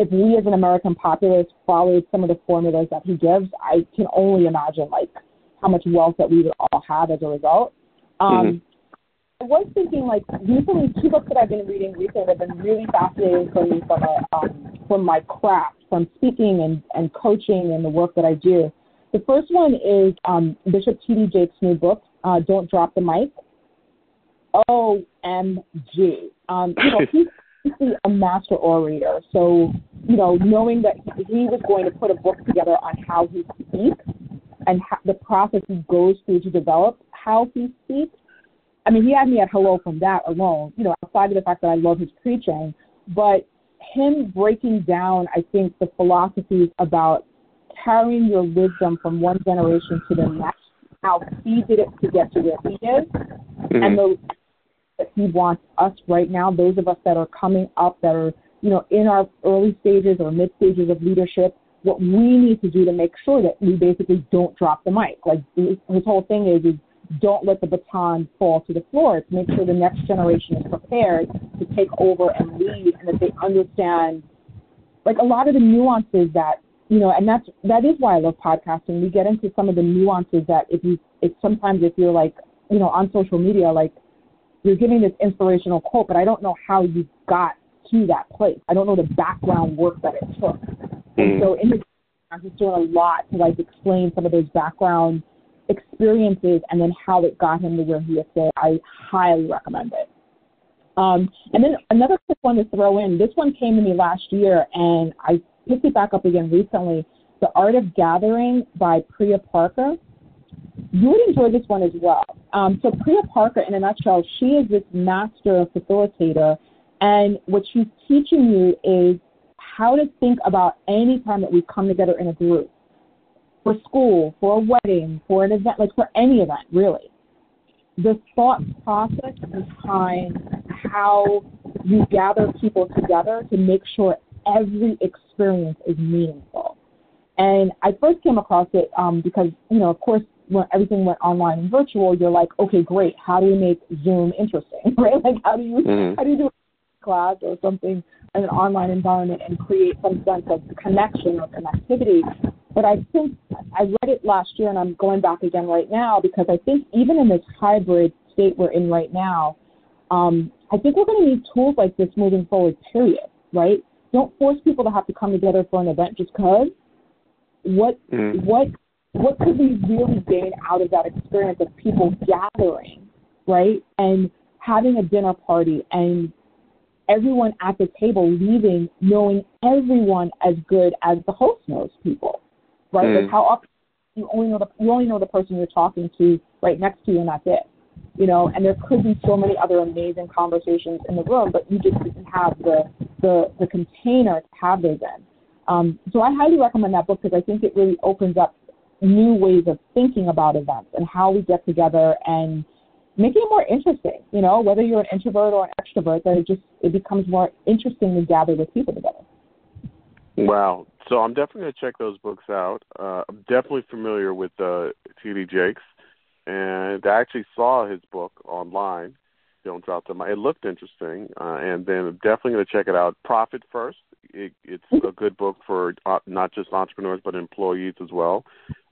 if we as an American populace followed some of the formulas that he gives, I can only imagine like how much wealth that we would all have as a result. Um, mm-hmm. I was thinking like recently two books that I've been reading recently have been really fascinating for me from a um, from my craft, from speaking and, and coaching and the work that I do. The first one is um, Bishop T.D. Jakes' new book, uh, Don't Drop the Mic. OMG. Um, know, he's a master orator. So, you know, knowing that he was going to put a book together on how he speaks and how, the process he goes through to develop how he speaks I mean, he had me at hello from that alone, you know, outside of the fact that I love his preaching, but him breaking down, I think, the philosophies about carrying your wisdom from one generation to the next, how he did it to get to where he is, mm-hmm. and the that he wants us right now, those of us that are coming up, that are, you know, in our early stages or mid stages of leadership, what we need to do to make sure that we basically don't drop the mic. Like his whole thing is, is don't let the baton fall to the floor. It's make sure the next generation is prepared to take over and lead, and that they understand, like a lot of the nuances that you know, and that's that is why I love podcasting. We get into some of the nuances that if you, if sometimes if you're like, you know, on social media, like you're giving this inspirational quote, but I don't know how you got to that place. I don't know the background work that it took. And mm. so in his, I'm just doing a lot to like explain some of those background experiences and then how it got him to where he is today. I highly recommend it. Um, and then another quick one to throw in. This one came to me last year, and I picked it back up again recently. The Art of Gathering by Priya Parker. You would enjoy this one as well. Um, so Priya Parker, in a nutshell, she is this master facilitator, and what she's teaching you is how to think about any time that we come together in a group for school, for a wedding, for an event, like for any event, really. The thought process behind how you gather people together to make sure every experience is meaningful. And I first came across it um, because, you know, of course, when everything went online and virtual, you're like, okay, great. How do you make Zoom interesting, right? Like, how do you mm-hmm. how do you do a class or something in an online environment and create some sense of connection or connectivity? But I think I read it last year and I'm going back again right now because I think even in this hybrid state we're in right now, um, I think we're going to need tools like this moving forward, period, right? Don't force people to have to come together for an event just because. What, mm. what, what could we really gain out of that experience of people gathering, right? And having a dinner party and everyone at the table leaving knowing everyone as good as the host knows people right? Mm. Like how often you only know the you only know the person you're talking to right next to you, and that's it. You know, and there could be so many other amazing conversations in the room, but you just didn't have the the the container to have those in. Um, so I highly recommend that book because I think it really opens up new ways of thinking about events and how we get together and making it more interesting. You know, whether you're an introvert or an extrovert, that it just it becomes more interesting to gather with people together. Wow. So I'm definitely going to check those books out. Uh, I'm definitely familiar with uh, T.D. Jakes, and I actually saw his book online. Don't drop them. It looked interesting, uh, and then I'm definitely going to check it out. Profit First. It, it's a good book for uh, not just entrepreneurs but employees as well.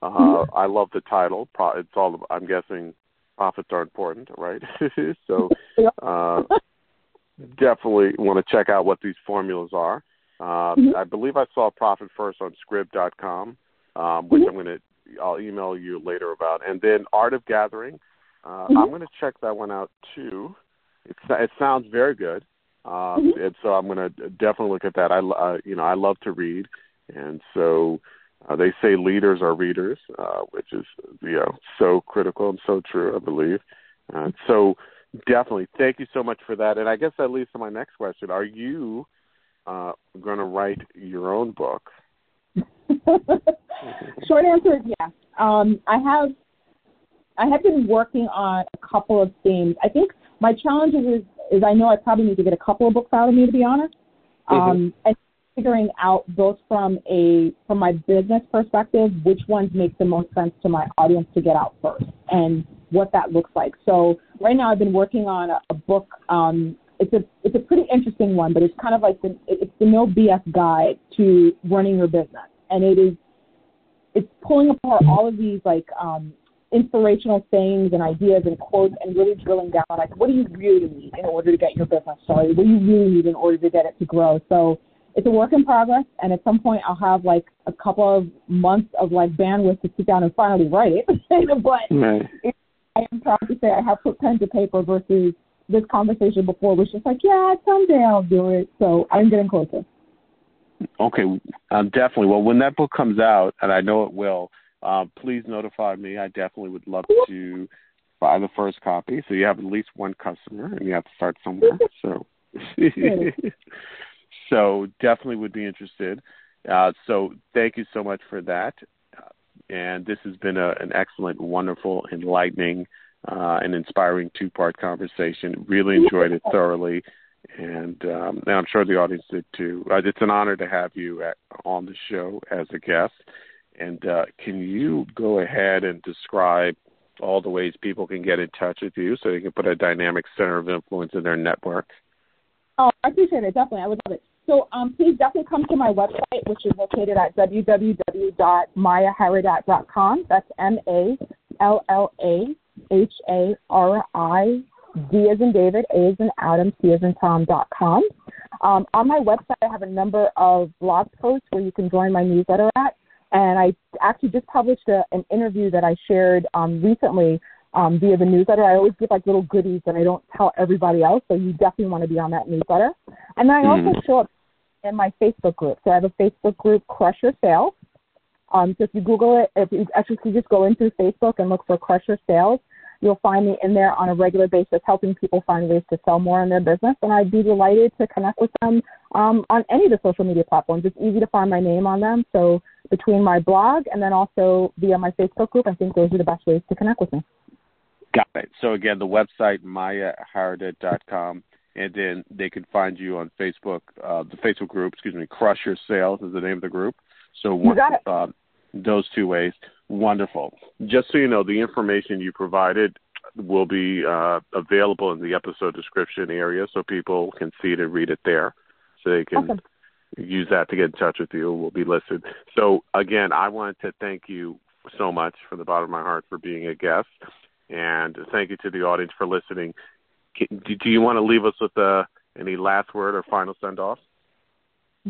Uh, I love the title. It's all. I'm guessing profits are important, right? so uh, definitely want to check out what these formulas are. Uh, mm-hmm. I believe I saw Profit First on Scribd.com, um, which mm-hmm. I'm going to I'll email you later about. And then Art of Gathering, uh, mm-hmm. I'm going to check that one out too. It, it sounds very good, uh, mm-hmm. and so I'm going to definitely look at that. I uh, you know I love to read, and so uh, they say leaders are readers, uh, which is you know so critical and so true. I believe. Uh, so definitely, thank you so much for that. And I guess that leads to my next question: Are you uh, going to write your own book? Short answer is yes. Um, I have I have been working on a couple of themes. I think my challenge is is I know I probably need to get a couple of books out of me to be honest. Mm-hmm. Um, and figuring out both from a from my business perspective which ones make the most sense to my audience to get out first and what that looks like. So right now I've been working on a, a book um, it's a it's a pretty interesting one, but it's kind of like the it's the no BS guide to running your business, and it is it's pulling apart all of these like um, inspirational sayings and ideas and quotes, and really drilling down like what do you really need in order to get your business started? What do you really need in order to get it to grow? So it's a work in progress, and at some point I'll have like a couple of months of like bandwidth to sit down and finally write it. but right. I am proud to say I have put pen to paper versus this conversation before was just like, yeah, someday I'll do it. So I'm getting closer. Okay, um, definitely. Well, when that book comes out, and I know it will, uh, please notify me. I definitely would love to buy the first copy. So you have at least one customer, and you have to start somewhere. So, so definitely would be interested. Uh, so thank you so much for that. And this has been a, an excellent, wonderful, enlightening uh, an inspiring two part conversation. Really enjoyed it thoroughly. And, um, and I'm sure the audience did too. Uh, it's an honor to have you at, on the show as a guest. And uh, can you go ahead and describe all the ways people can get in touch with you so they can put a dynamic center of influence in their network? Oh, I appreciate it. Definitely. I would love it. So um, please definitely come to my website, which is located at www.mallaharidat.com. That's M A L L A H A R I D as in David, A as in Adam, C as in Tom dot com. Um, on my website, I have a number of blog posts where you can join my newsletter at. And I actually just published a, an interview that I shared um, recently um, via the newsletter. I always give like little goodies that I don't tell everybody else, so you definitely want to be on that newsletter. And then I also mm-hmm. show up in my Facebook group. So I have a Facebook group, Crush Your Sales. Um, so if you Google it, if you actually if you just go into Facebook and look for Crush Your Sales, You'll find me in there on a regular basis helping people find ways to sell more in their business, and I'd be delighted to connect with them um, on any of the social media platforms. It's easy to find my name on them. So between my blog and then also via my Facebook group, I think those are the best ways to connect with me. Got it. So again, the website mallaharidat.com, and then they can find you on Facebook. Uh, the Facebook group, excuse me, Crush Your Sales is the name of the group. So you got it. Uh, those two ways. Wonderful. Just so you know, the information you provided will be uh, available in the episode description area so people can see it and read it there. So they can awesome. use that to get in touch with you. Will be listed. So, again, I wanted to thank you so much from the bottom of my heart for being a guest. And thank you to the audience for listening. Do you want to leave us with uh, any last word or final send off?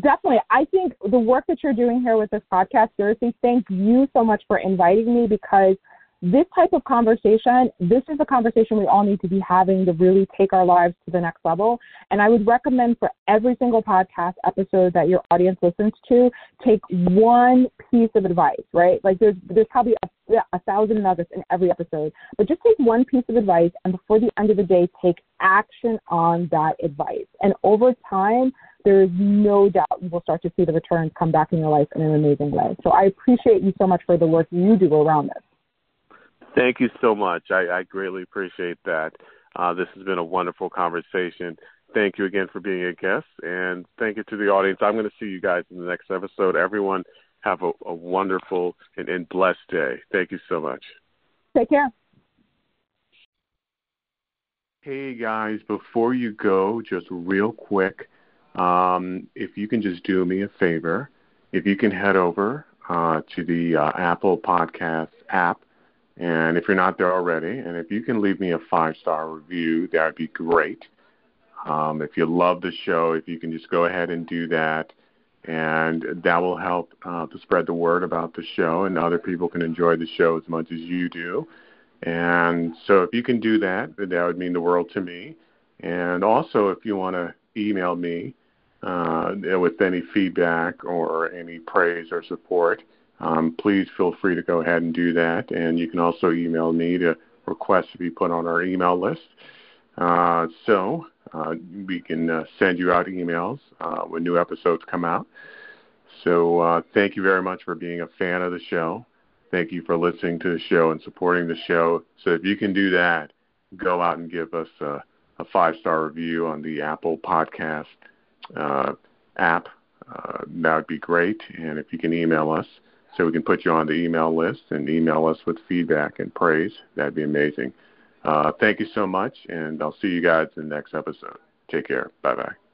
Definitely. I think the work that you're doing here with this podcast, seriously, thank you so much for inviting me because this type of conversation, this is a conversation we all need to be having to really take our lives to the next level. And I would recommend for every single podcast episode that your audience listens to, take one piece of advice, right? Like there's there's probably a, a thousand nuggets in every episode, but just take one piece of advice and before the end of the day, take action on that advice. And over time, there is no doubt you will start to see the returns come back in your life in an amazing way. So I appreciate you so much for the work you do around this. Thank you so much. I, I greatly appreciate that. Uh, this has been a wonderful conversation. Thank you again for being a guest, and thank you to the audience. I'm going to see you guys in the next episode. Everyone, have a, a wonderful and, and blessed day. Thank you so much. Take care. Hey guys, before you go, just real quick, um, if you can just do me a favor, if you can head over uh, to the uh, Apple Podcast app and if you're not there already, and if you can leave me a five star review, that would be great. Um, if you love the show, if you can just go ahead and do that, and that will help uh, to spread the word about the show, and other people can enjoy the show as much as you do. And so, if you can do that, that would mean the world to me. And also, if you want to email me uh, with any feedback or any praise or support, um, please feel free to go ahead and do that. And you can also email me to request to be put on our email list. Uh, so uh, we can uh, send you out emails uh, when new episodes come out. So uh, thank you very much for being a fan of the show. Thank you for listening to the show and supporting the show. So if you can do that, go out and give us a, a five star review on the Apple Podcast uh, app. that would be great. And if you can email us, so we can put you on the email list and email us with feedback and praise. That'd be amazing. Uh, thank you so much, and I'll see you guys in the next episode. Take care. Bye bye.